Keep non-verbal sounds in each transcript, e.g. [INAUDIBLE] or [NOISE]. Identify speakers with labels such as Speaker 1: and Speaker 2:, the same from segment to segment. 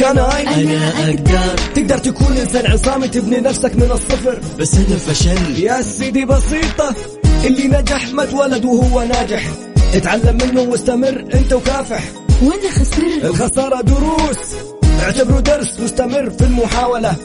Speaker 1: كان
Speaker 2: أنا أقدر.
Speaker 1: تقدر تكون إنسان عصامي تبني نفسك من الصفر.
Speaker 2: بس أنا فشل.
Speaker 1: يا سيدي بسيطة اللي نجح ما اتولد وهو ناجح. اتعلم منه واستمر أنت وكافح.
Speaker 3: وأنا خسرت.
Speaker 1: الخسارة دروس. اعتبره درس مستمر في المحاولة.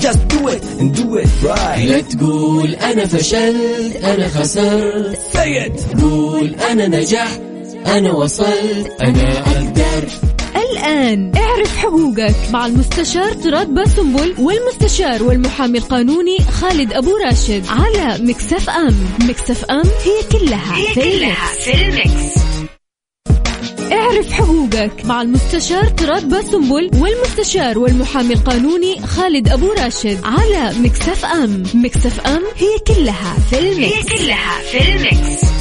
Speaker 1: Just do it and do it right.
Speaker 2: لا تقول أنا فشلت أنا خسرت.
Speaker 1: Say it.
Speaker 2: قول أنا نجحت أنا وصلت. أنا أقدر.
Speaker 3: الآن اعرف حقوقك مع المستشار تراد باسنبل والمستشار والمحامي القانوني خالد أبو راشد على مكسف أم مكسف أم هي كلها هي في كلها في المكس. اعرف حقوقك مع المستشار تراد باسنبل والمستشار والمحامي القانوني خالد أبو راشد على مكسف أم مكسف أم هي كلها في المكس. هي كلها في المكس.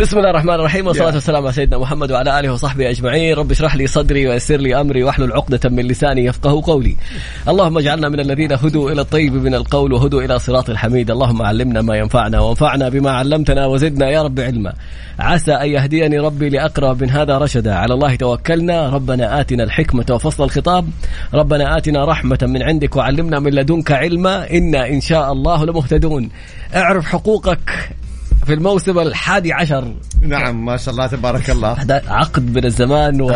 Speaker 4: بسم الله الرحمن الرحيم والصلاة والسلام على سيدنا محمد وعلى آله وصحبه أجمعين. رب اشرح لي صدري ويسر لي أمري واحلل عقدة من لساني يفقه قولي. اللهم اجعلنا من الذين هدوا إلى الطيب من القول وهدوا إلى صراط الحميد. اللهم علمنا ما ينفعنا وانفعنا بما علمتنا وزدنا يا رب علما. عسى أن يهديني ربي لأقرب من هذا رشدا. على الله توكلنا. ربنا آتنا الحكمة وفصل الخطاب. ربنا آتنا رحمة من عندك وعلمنا من لدنك علما. إنا إن شاء الله لمهتدون. اعرف حقوقك. في الموسم الحادي عشر.
Speaker 5: نعم ما شاء الله تبارك الله.
Speaker 4: عقد من الزمان و...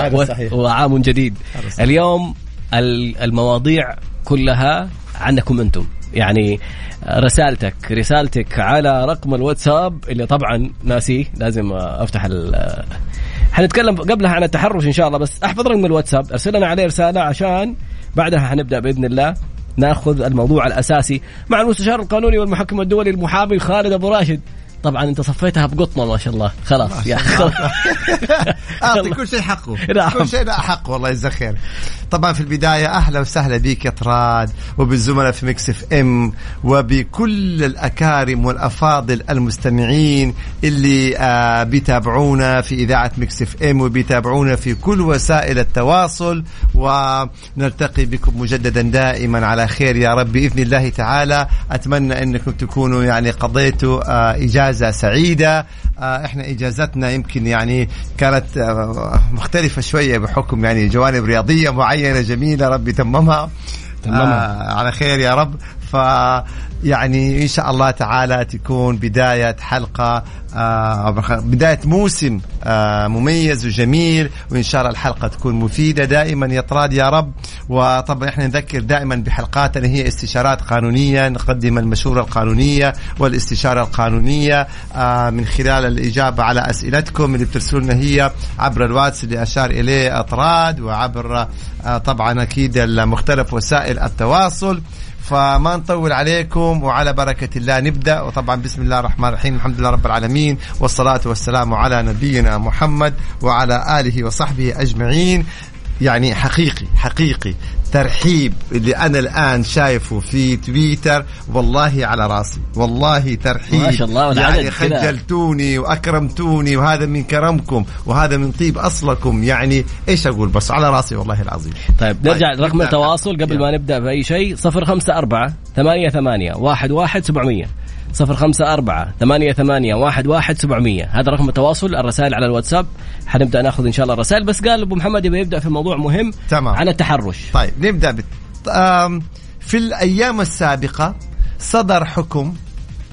Speaker 4: وعام جديد. اليوم ال- المواضيع كلها عنكم أنتم. يعني رسالتك رسالتك على رقم الواتساب اللي طبعا ناسيه لازم أفتح ال حنتكلم قبلها عن التحرش إن شاء الله بس أحفظ رقم الواتساب. أرسل لنا عليه رسالة عشان بعدها حنبدا بإذن الله ناخذ الموضوع الأساسي مع المستشار القانوني والمحكم الدولي المحامي خالد أبو راشد. طبعا أنت صفيتها بقطنه ما شاء الله. خلاص يا [LAUGHS]
Speaker 5: أعطي كل شيء حقه.
Speaker 4: نعم.
Speaker 5: كل شيء لا حقه. والله يجزاه خير. طبعا في البداية أهلا وسهلا بك يا طراد وبالزملاء في Mix FM وبكل الأكارم والأفاضل المستمعين اللي آه بيتابعونا في إذاعة Mix FM وبيتابعونا في كل وسائل التواصل ونلتقي بكم مجددا دائما على خير يا رب بإذن الله تعالى أتمنى إنكم تكونوا يعني قضيتوا آه إجازة سعيدة. آه إحنا إجازتنا يمكن يعني كانت آه مختلفة شوية بحكم يعني جوانب رياضية معينة جميلة ربي تممها.
Speaker 4: تممها.
Speaker 5: آه على خير يا رب. ف يعني إن شاء الله تعالى تكون بداية حلقة آه بداية موسم آه مميز وجميل وإن شاء الله الحلقة تكون مفيدة. دائما يا طراد يا رب وطبعا إحنا نذكر دائما بحلقاتنا هي استشارات قانونية نقدم المشورة القانونية والاستشارة القانونية آه من خلال الإجابة على أسئلتكم اللي بترسلوا هي عبر الواتس اللي أشار إليه أطراد وعبر آه طبعا أكيد مختلف وسائل التواصل. فما نطول عليكم وعلى بركة الله نبدأ. وطبعا بسم الله الرحمن الرحيم الحمد لله رب العالمين والصلاة والسلام على نبينا محمد وعلى آله وصحبه أجمعين. يعني حقيقي حقيقي. ترحيب اللي أنا الآن شايفه في تويتر والله على راسي. والله ترحيب.
Speaker 4: ما شاء الله
Speaker 5: يعني. خجلتوني وأكرمتوني وهذا من كرمكم وهذا من طيب أصلكم. يعني إيش أقول بس؟ على راسي والله العظيم.
Speaker 4: طيب نرجع
Speaker 5: طيب،
Speaker 4: رقم. التواصل قبل ما
Speaker 5: يلا.
Speaker 4: نبدأ بأي شيء. 054 ثمانية ثمانية واحد واحد سبعمية. صفر خمسة أربعة ثمانية ثمانية واحد واحد سبعمية. هذا رقم التواصل الرسائل على الواتساب. حنبدأ ناخذ إن شاء الله الرسائل. بس قال أبو محمد يبغى يبدأ في موضوع مهم
Speaker 5: تمام.
Speaker 4: عن التحرش.
Speaker 5: طيب نبدأ بت... في الأيام السابقة صدر حكم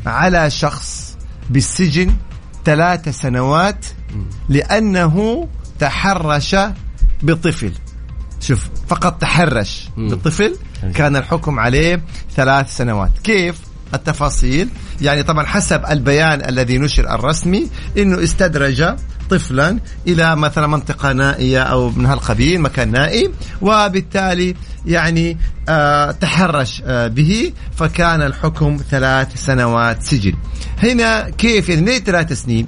Speaker 5: على شخص بالسجن ثلاث سنوات لأنه تحرش بطفل. شوف فقط تحرش
Speaker 4: مم.
Speaker 5: بالطفل كان الحكم عليه ثلاث سنوات. كيف؟ التفاصيل. يعني طبعا حسب البيان الذي نشر الرسمي إنه استدرج طفلا إلى مثلا منطقة نائية أو من هالقبيل مكان نائي وبالتالي يعني آه تحرش آه به فكان الحكم ثلاث سنوات سجن. هنا كيف؟ يعني ليه ثلاث سنين.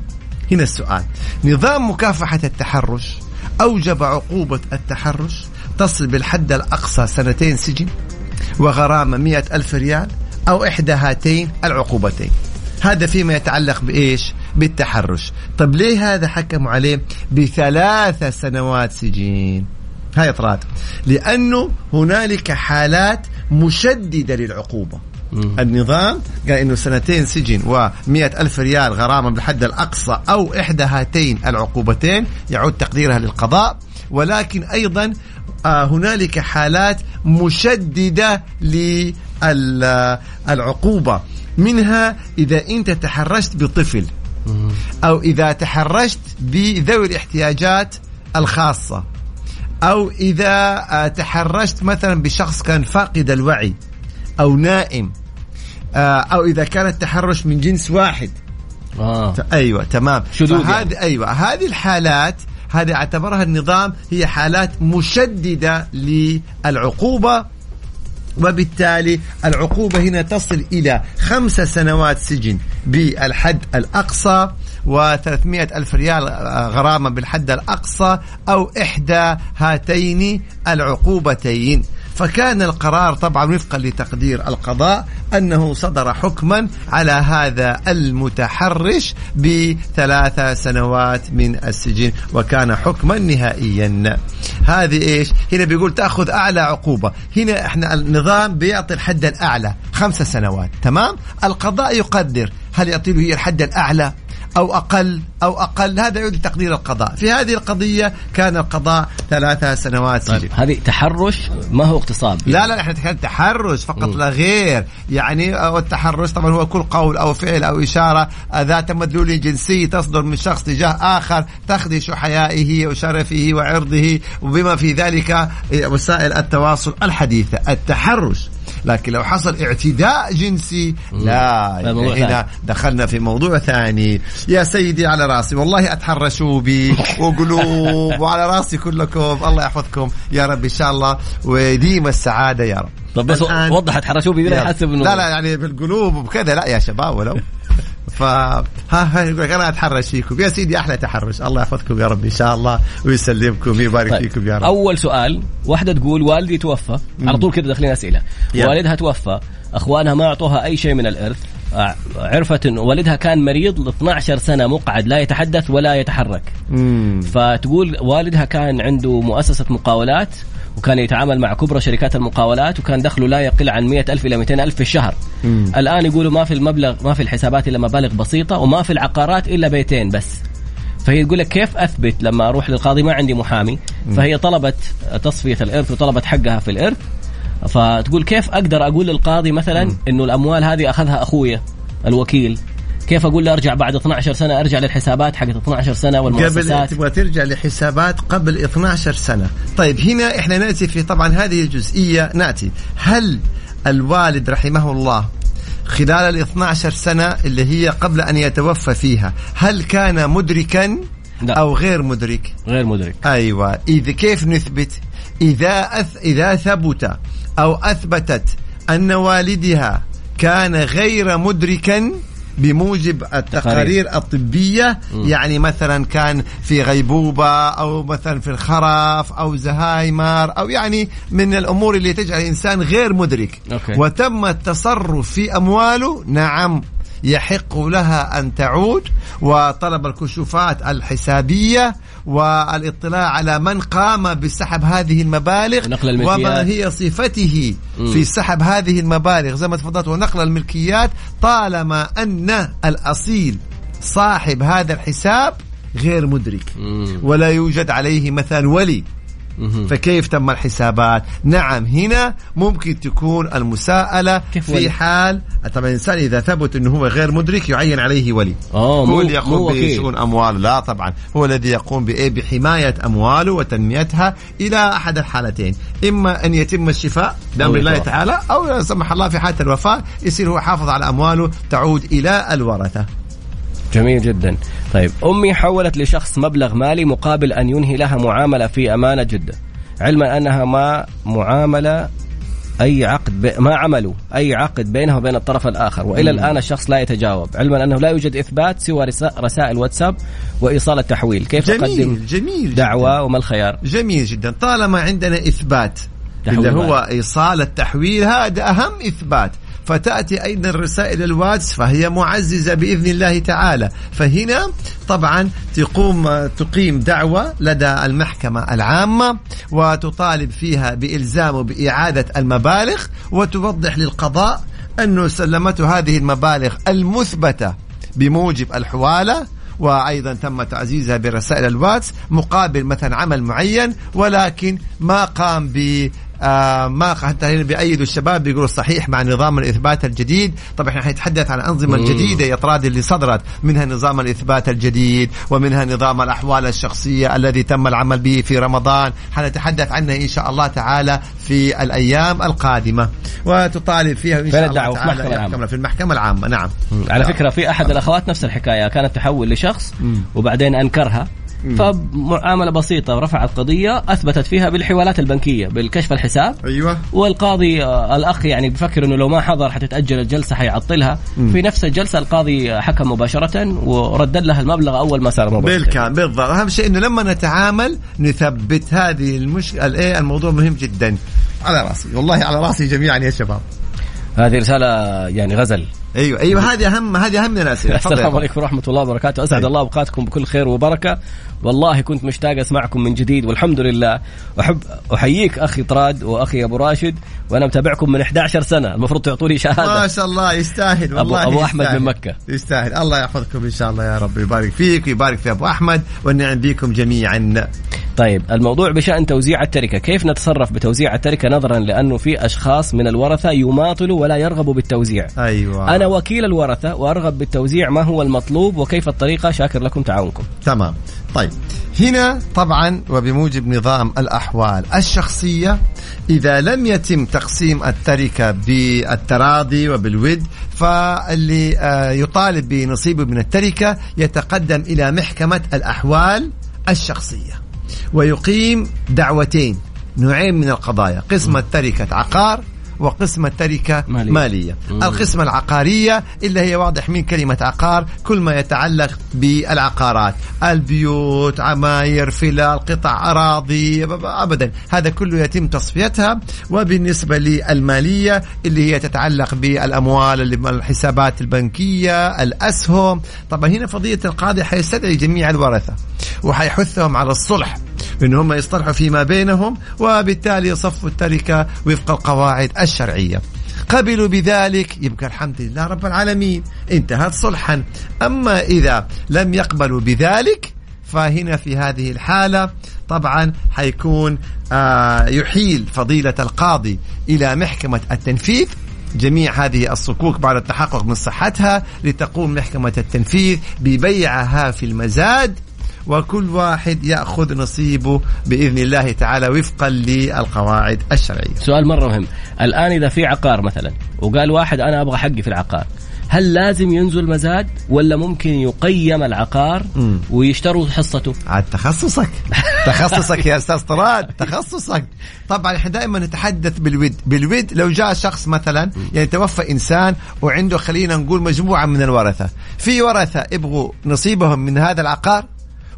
Speaker 5: هنا السؤال. نظام مكافحة التحرش أوجب عقوبة التحرش؟ تصل بالحد الأقصى سنتين سجن وغرامة مئة ألف ريال؟ أو إحدى هاتين العقوبتين. هذا فيما يتعلق بإيش؟ بالتحرش. طب ليه هذا حكموا عليه بثلاث سنوات سجين؟ هاي طراد لأنه هنالك حالات مشددة للعقوبة. النظام قال إنه سنتين سجن و100 ألف ريال غرامه بالحد الأقصى أو إحدى هاتين العقوبتين يعود تقديرها للقضاء. ولكن أيضا آه هنالك حالات مشددة للعقوبه منها إذا أنت تحرشت بطفل أو إذا تحرشت بذوي الاحتياجات الخاصة. أو إذا آه، تحرشت مثلا بشخص كان فاقد الوعي أو نائم. آه، أو إذا كان التحرش من جنس واحد.
Speaker 4: آه.
Speaker 5: أيوه تمام.
Speaker 4: شذوذ يعني.
Speaker 5: أيوه. هذه الحالات هذه أعتبرها النظام هي حالات مشددة للعقوبة وبالتالي العقوبة هنا تصل إلى خمس سنوات سجن بالحد الأقصى و300 ألف ريال آه، غرامة بالحد الأقصى أو إحدى هاتين العقوبتين. فكان القرار طبعا وفقا لتقدير القضاء أنه صدر حكما على هذا المتحرش بثلاث سنوات من السجن وكان حكما نهائيا. هذه إيش؟ هنا بيقول تأخذ أعلى عقوبة. هنا إحنا النظام بيعطي الحد الأعلى خمس سنوات تمام؟ القضاء يقدر. هل يعطي له هي الحد الأعلى؟ أو أقل أو أقل. هذا يعود لتقدير القضاء. في هذه القضية كان القضاء ثلاثة سنوات.
Speaker 4: طيب هذه تحرش؟ ما هو اغتصاب
Speaker 5: لا لا إحنا نتكلم تحرش فقط لا غير. يعني آه، والتحرش طبعا هو كل قول أو فعل أو إشارة آه، ذات مدلول جنسي تصدر من شخص تجاه آخر تخدش حيائه وشرفه وعرضه وبما في ذلك آه، وسائل التواصل الحديثة. التحرش لكن لو حصل اعتداء جنسي لا هنا. دخلنا في موضوع ثاني. يا سيدي على راسي والله أتحرشوا بي وقلوب [LAUGHS] وعلى راسي كلكم. الله يحفظكم. يا رب إن شاء الله. ويديم السعادة يا رب.
Speaker 4: طب بس
Speaker 5: الآن-
Speaker 4: وضح تحرشوا بي لا. يحسب إنه
Speaker 5: لا لا يعني بالقلوب وبكذا. لا يا شباب ولو. ف ها ها يقول لك أنا أتحرش فيكم. يا سيدي أحلى تحرش. الله يحفظكم يا رب إن شاء الله ويسلمكم ويبارك
Speaker 4: طيب.
Speaker 5: فيكم يا رب.
Speaker 4: أول سؤال واحدة تقول والدي توفى. على طول كذا داخلين أسئلة.
Speaker 5: يلا.
Speaker 4: والدها توفى أخوانها ما أعطوها أي شيء من الإرث. ع- عرفت ان والدها كان مريض ل 12 سنة مقعد لا يتحدث ولا يتحرك.
Speaker 5: مم.
Speaker 4: فتقول والدها كان عنده مؤسسة مقاولات وكان يتعامل مع كبرى شركات المقاولات وكان دخله لا يقل عن 100 ألف إلى 200 ألف في الشهر.
Speaker 5: مم.
Speaker 4: الآن يقولوا ما في المبلغ ما في الحسابات إلا مبالغ بسيطة وما في العقارات إلا بيتين بس. فهي تقول لك كيف أثبت لما أروح للقاضي ما عندي محامي؟ فهي طلبت تصفية الإرث وطلبت حقها في الإرث. فتقول كيف أقدر أقول للقاضي مثلا إنه الأموال هذه أخذها أخويا الوكيل؟ كيف أقول له ارجع بعد 12 سنة؟ أرجع للحسابات حقت 12 سنة
Speaker 5: قبل
Speaker 4: والمؤسسات
Speaker 5: تبغى ترجع لحسابات قبل 12 سنة. طيب هنا إحنا نأتي في طبعا هذه الجزئيه نأتي. هل الوالد رحمه الله خلال ال 12 سنة اللي هي قبل أن يتوفى فيها هل كان مدركا
Speaker 4: لا.
Speaker 5: أو غير مدرك؟
Speaker 4: غير مدرك.
Speaker 5: أيوه. اذا كيف نثبت؟ إذا أث... إذا ثبت أو أثبتت أن والدها كان غير مدركا بموجب التقارير الطبية. يعني مثلا كان في غيبوبة أو مثلا في الخرف أو زهايمر أو يعني من الأمور اللي تجعل الإنسان غير مدرك.
Speaker 4: أوكي.
Speaker 5: وتم التصرف في أمواله. نعم يحق لها أن تعود. وطلب الكشوفات الحسابية. والاطلاع على من قام بسحب هذه المبالغ
Speaker 4: ونقل الملكيات.
Speaker 5: وما هي صفته. في سحب هذه المبالغ زي ما تفضلت ونقل الملكيات طالما أن الأصيل صاحب هذا الحساب غير مدرك
Speaker 4: مم.
Speaker 5: ولا يوجد عليه مثلا ولي فكيف تم الحسابات؟ نعم هنا ممكن تكون المساءلة
Speaker 4: كيف
Speaker 5: في؟ حال طبعا الإنسان إذا ثبت أنه هو غير مدرك يعين عليه ولي.
Speaker 4: آه،
Speaker 5: هو اللي يقوم. بشؤون أمواله لا طبعا. هو الذي يقوم بإيه بحماية أمواله وتنميتها إلى أحد الحالتين. إما أن يتم الشفاء بأمر الله. تعالى أو لا سمح الله في حالة الوفاة يصير هو حافظ على أمواله تعود إلى الورثة.
Speaker 4: جميل جدا. طيب أمي حولت لشخص مبلغ مالي مقابل أن ينهي لها معاملة في أمانة جدة. علما أنها ما معاملة أي عقد ب... ما عملوا أي عقد بينها وبين الطرف الآخر. وإلى الآن الشخص لا يتجاوب. علما أنه لا يوجد إثبات سوى رسا... رسائل واتساب وإيصال التحويل. كيف
Speaker 5: جميل جميل جداً.
Speaker 4: دعوة وما الخيار؟
Speaker 5: جميل جدا. طالما عندنا إثبات
Speaker 4: تحويل
Speaker 5: اللي هو
Speaker 4: مالي.
Speaker 5: إيصال التحويل هذا أهم إثبات. فتأتي أيضا رسائل الواتس فهي معززة بإذن الله تعالى. فهنا طبعا تقوم تقيم دعوة لدى المحكمة العامة وتطالب فيها بإلزامه بإعادة المبالغ وتوضح للقضاء أنه سلمته هذه المبالغ المثبتة بموجب الحوالة. وأيضا تم تعزيزها برسائل الواتس مقابل مثلا عمل معين ولكن ما قام ب آه ما حتى هنا بيأيدوا الشباب بيقولوا صحيح مع نظام الإثبات الجديد. طبعا إحنا حنتحدث عن الأنظمة الجديدة يا طراد اللي صدرت منها نظام الإثبات الجديد ومنها نظام الأحوال الشخصية الذي تم العمل به في رمضان. حنتحدث عنه إن شاء الله تعالى في الأيام القادمة. وتطالب فيها
Speaker 4: فين
Speaker 5: شاء الله
Speaker 4: الدعوة؟ في
Speaker 5: تعالى
Speaker 4: المحكمة.
Speaker 5: في المحكمة العامة. نعم.
Speaker 4: على فكرة في أحد الأخوات نفس الحكاية كانت تحول لشخص وبعدين أنكرها. فمعاملة بسيطة رفعت قضية أثبتت فيها بالحوالات البنكية بالكشف الحساب.
Speaker 5: أيوه.
Speaker 4: والقاضي آه، الأخ يعني بفكر إنه لو ما حضر حتتأجل الجلسة حيعطلها. في نفس الجلسة القاضي حكم مباشرة وردد لها المبلغ أول ما صار مباشرة.
Speaker 5: بالكامل بالضبط. أهم شيء إنه لما نتعامل نثبت هذه المشكلة الايه الموضوع مهم جدا. على رأسي والله على رأسي جميعا يا شباب.
Speaker 4: هذه رسالة يعني غزل.
Speaker 5: أيوه أيوه هذه أهم هذه أهم من الأسئلة. [LAUGHS]
Speaker 4: السلام. عليكم ورحمة الله وبركاته. أسعد
Speaker 5: أيوة.
Speaker 4: الله أوقاتكم بكل خير وبركة. والله كنت مشتاق أسمعكم من جديد والحمد لله. أحب أحييك أخي طراد وأخي أبو راشد وأنا متابعكم من 11 سنة. المفروض تعطوني
Speaker 5: ما
Speaker 4: شهاده
Speaker 5: شاء الله يستاهل والله
Speaker 4: أبو أحمد
Speaker 5: يستاهل.
Speaker 4: من مكة.
Speaker 5: يستاهل. الله يحفظكم إن شاء الله يا رب. يبارك فيك ويبارك في أبو أحمد والنعم بكم جميعا.
Speaker 4: طيب الموضوع بشأن توزيع التركة. كيف نتصرف بتوزيع التركة نظرا؟ لأنه في أشخاص من الورثة يماطلوا ولا يرغبوا بالتوزيع.
Speaker 5: أيوه.
Speaker 4: أنا وكيل الورثة وأرغب بالتوزيع ما هو المطلوب وكيف الطريقة شاكر لكم تعاونكم.
Speaker 5: تمام. طيب. هنا طبعا وبموجب نظام الأحوال الشخصية إذا لم يتم تقسيم التركة بالتراضي وبالود فاللي آه، يطالب بنصيبه من التركة يتقدم إلى محكمة الأحوال الشخصية. ويقيم دعوتين. نوعين من القضايا. قسمة تركة عقار وقسمة تركة
Speaker 4: مالية.
Speaker 5: مالية, مالية. القسمة العقارية اللي هي واضح من كلمة عقار كل ما يتعلق بالعقارات. البيوت عماير فلال قطع أراضي أبدا. هذا كله يتم تصفيتها. وبالنسبة للمالية اللي هي تتعلق بالأموال الحسابات البنكية الأسهم. طبعا هنا فضية القاضي حيستدعي جميع الورثة وحيحثهم على الصلح. ان هم يصطلحوا فيما بينهم وبالتالي يصفوا التركة وفق القواعد الشرعية. قبلوا بذلك يبقى الحمد لله رب العالمين انتهت صلحا. أما إذا لم يقبلوا بذلك فهنا في هذه الحالة طبعا حيكون آه يحيل فضيلة القاضي إلى محكمة التنفيذ. جميع هذه الصكوك بعد التحقق من صحتها لتقوم محكمة التنفيذ ببيعها في المزاد. وكل واحد يأخذ نصيبه بإذن الله تعالى وفقا للقواعد الشرعية.
Speaker 4: سؤال مرة مهم. الآن إذا في عقار مثلا وقال واحد أنا أبغى حقي في العقار هل لازم ينزل مزاد ولا ممكن يقيم العقار. ويشتروا حصته؟
Speaker 5: عاد تخصصك. تخصصك يا أستاذ طراد تخصصك. طبعا إحنا دائما نتحدث بالود. بالود لو جاء شخص مثلا يعني توفى إنسان وعنده خلينا نقول مجموعة من الورثة. في ورثة يبغوا نصيبهم من هذا العقار؟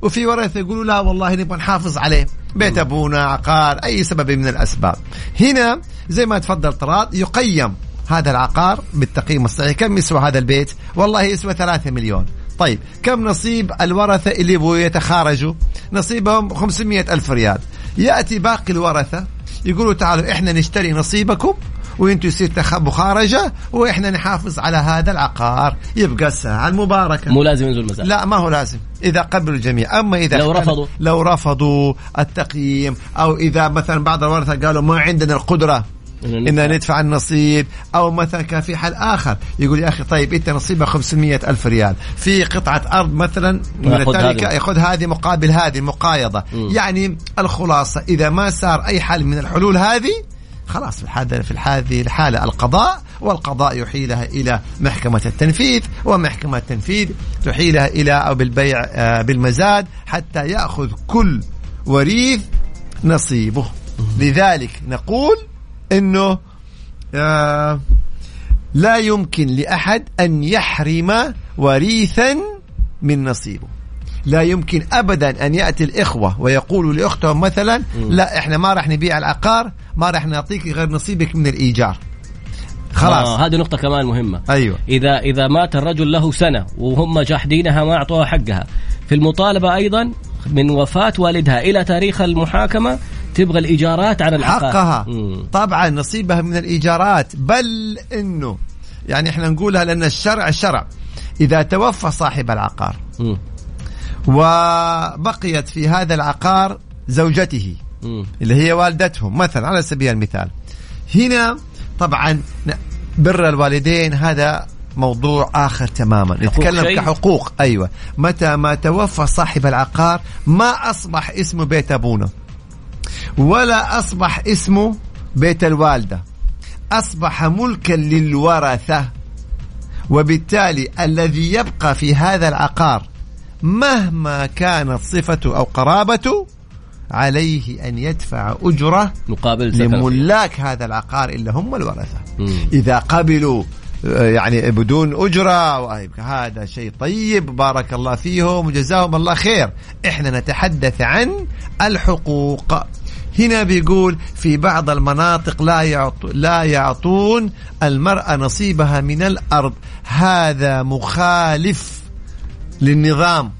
Speaker 5: وفي ورثه يقولوا لا والله نبغى نحافظ عليه. بيت أبونا عقار أي سبب من الأسباب. هنا زي ما تفضل طراد يقيم هذا العقار بالتقييم الصحيح. كم يسوى هذا البيت؟ والله يسوى 3 مليون. طيب كم نصيب الورثة اللي يبغوا يتخارجوا؟ نصيبهم 500 ألف ريال. يأتي باقي الورثة يقولوا تعالوا إحنا نشتري نصيبكم وأنتم يصير تخبوا خارجه وإحنا نحافظ على هذا العقار يبقى الساعة المباركة
Speaker 4: مو لازم ينزل المزاد
Speaker 5: لا ما هو لازم إذا قبلوا الجميع أما إذا
Speaker 4: لو رفضوا؟
Speaker 5: لو رفضوا التقييم أو إذا مثلا بعض الورثة قالوا ما عندنا
Speaker 4: القدرة
Speaker 5: إن
Speaker 4: ندفع.
Speaker 5: النصيب أو مثلا كان في حل آخر يقول يا أخي طيب أنت نصيبك 500 ألف ريال في قطعة أرض مثلا من التركه
Speaker 4: هذه.
Speaker 5: ياخذ هذه مقابل هذه المقايضه
Speaker 4: مم.
Speaker 5: يعني الخلاصة إذا ما صار أي حل من الحلول هذه خلاص في الحالة في هذه الحالة القضاء والقضاء يحيلها إلى محكمة التنفيذ ومحكمة التنفيذ تحيلها إلى أو بالبيع آه، بالمزاد حتى يأخذ كل وريث نصيبه. لذلك نقول أنه آه لا يمكن لأحد أن يحرم وريثا من نصيبه. لا يمكن ابدا أن يأتي الإخوة ويقولوا لأختهم مثلا لا إحنا ما راح نبيع العقار ما راح نعطيك غير نصيبك من الإيجار. خلاص.
Speaker 4: آه هذه نقطة كمان مهمة.
Speaker 5: أيوه.
Speaker 4: إذا إذا مات الرجل له سنة وهم جاحدينها ما أعطوها حقها. في المطالبة أيضا من وفاة والدها إلى تاريخ المحاكمة تبغى الإيجارات على العقار.
Speaker 5: حقها.
Speaker 4: مم.
Speaker 5: طبعا نصيبها من الإيجارات بل إنه يعني إحنا نقولها لأن الشرع شرع. إذا توفى صاحب العقار
Speaker 4: مم.
Speaker 5: وبقيت في هذا العقار زوجته
Speaker 4: مم.
Speaker 5: اللي هي والدتهم مثلا على سبيل المثال. هنا طبعا بر الوالدين هذا موضوع آخر تماما. نتكلم
Speaker 4: شيء.
Speaker 5: كحقوق أيوة. متى ما توفى صاحب العقار ما أصبح اسمه بيت أبونا ولا أصبح اسمه بيت الوالدة. أصبح ملكا للورثة. وبالتالي الذي يبقى في هذا العقار مهما كانت صفته أو قرابته عليه أن يدفع أجرة
Speaker 4: مقابل.
Speaker 5: لملاك هذا العقار اللي هم الورثة
Speaker 4: مم.
Speaker 5: إذا قبلوا آه، يعني بدون أجرة هذا شيء طيب بارك الله فيهم وجزاهم الله خير. إحنا نتحدث عن الحقوق. هنا بيقول في بعض المناطق لا يعطو لا يعطون المرأة نصيبها من الأرض. هذا مخالف للنظام.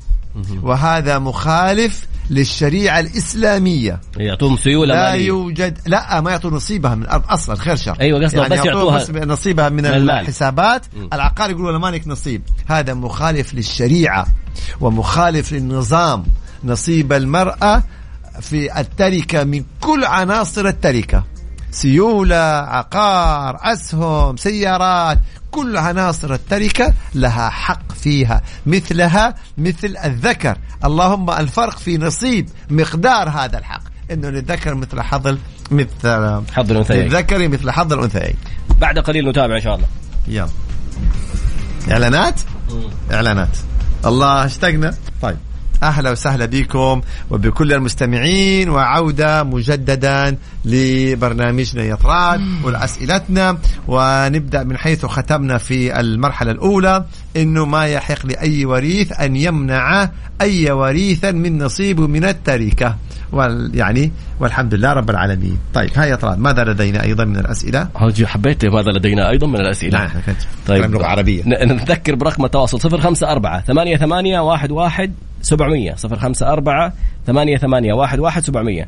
Speaker 5: وهذا مخالف للشريعة الإسلامية.
Speaker 4: يعطوهم سيولة
Speaker 5: لا
Speaker 4: مالية
Speaker 5: يوجد لا ما يعطوا نصيبها من الأرض أصلا خير شر.
Speaker 4: أيوة، قصده بس يعطوها
Speaker 5: نصيب- نصيبها من. الحسابات.
Speaker 4: م.
Speaker 5: العقار يقولوا له مالك نصيب. هذا مخالف للشريعة ومخالف للنظام. نصيب المرأة في التركة من كل عناصر التركة. سيولة عقار أسهم سيارات كل عناصر التركة لها حق فيها. مثلها مثل الذكر. اللهم الفرق في نصيب مقدار هذا الحق. إنه للذكر مثل حظ مثل
Speaker 4: حظ الأنثيين.
Speaker 5: للذكر مثل حظ الأنثيين.
Speaker 4: بعد قليل نتابع إن شاء الله.
Speaker 5: يلا. إعلانات؟ إعلانات. الله اشتقنا. طيب. أهلا وسهلا بكم وبكل المستمعين وعودة مجددا لبرنامجنا يطراد والاسئلتنا ونبدأ من حيث ختمنا في المرحلة الأولى. إنه ما يحق لأي وريث أن يمنع أي وريثا من نصيبه من التركة. وال يعني والحمد لله رب العالمين. طيب هاي يطراد ماذا لدينا أيضا من الأسئلة؟
Speaker 4: هاجي حبيت ماذا لدينا أيضا من الأسئلة؟
Speaker 5: كنت
Speaker 4: طيب
Speaker 5: لغه عربية.
Speaker 4: ن- نذكر برقم التواصل 054 88 11 700 054 88 11 700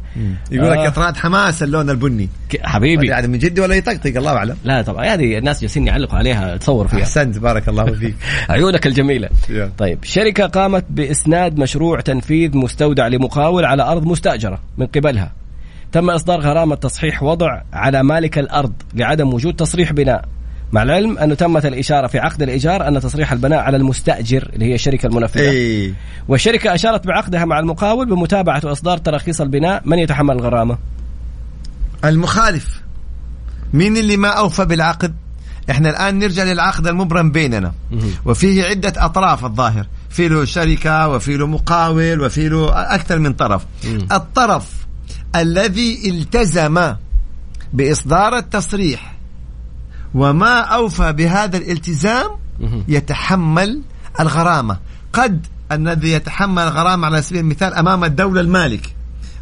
Speaker 5: يقول لك
Speaker 4: آه.
Speaker 5: حماس اللون البني.
Speaker 4: حبيبي.
Speaker 5: يعني من جدي ولا يطقطق؟ الله أعلم.
Speaker 4: لا طبعا هذه الناس جالسين يعلقوا عليها تصور فيها.
Speaker 5: أحسنت بارك الله [LAUGHS] فيك.
Speaker 4: عيونك الجميلة. طيب شركة قامت بإسناد مشروع تنفيذ مستودع لمقاول على أرض مستأجرة من قبلها. تم إصدار غرامة تصحيح وضع على مالك الأرض لعدم وجود تصريح بناء. مع العلم أنه تمت الإشارة في عقد الإيجار أن تصريح البناء على المستأجر اللي هي الشركة المنفذة.
Speaker 5: إي.
Speaker 4: والشركة أشارت بعقدها مع المقاول بمتابعة وإصدار تراخيص البناء. من يتحمل الغرامة؟
Speaker 5: المخالف. مين اللي ما أوفى بالعقد؟ إحنا الآن نرجع للعقد المبرم بيننا. وفيه عدة أطراف الظاهر. في له شركة وفي له مقاول وفي له أكثر من طرف. الطرف الذي التزم بإصدار التصريح وما أوفى بهذا الالتزام. يتحمل الغرامة قد الذي يتحمل الغرامة على سبيل المثال أمام الدولة المالك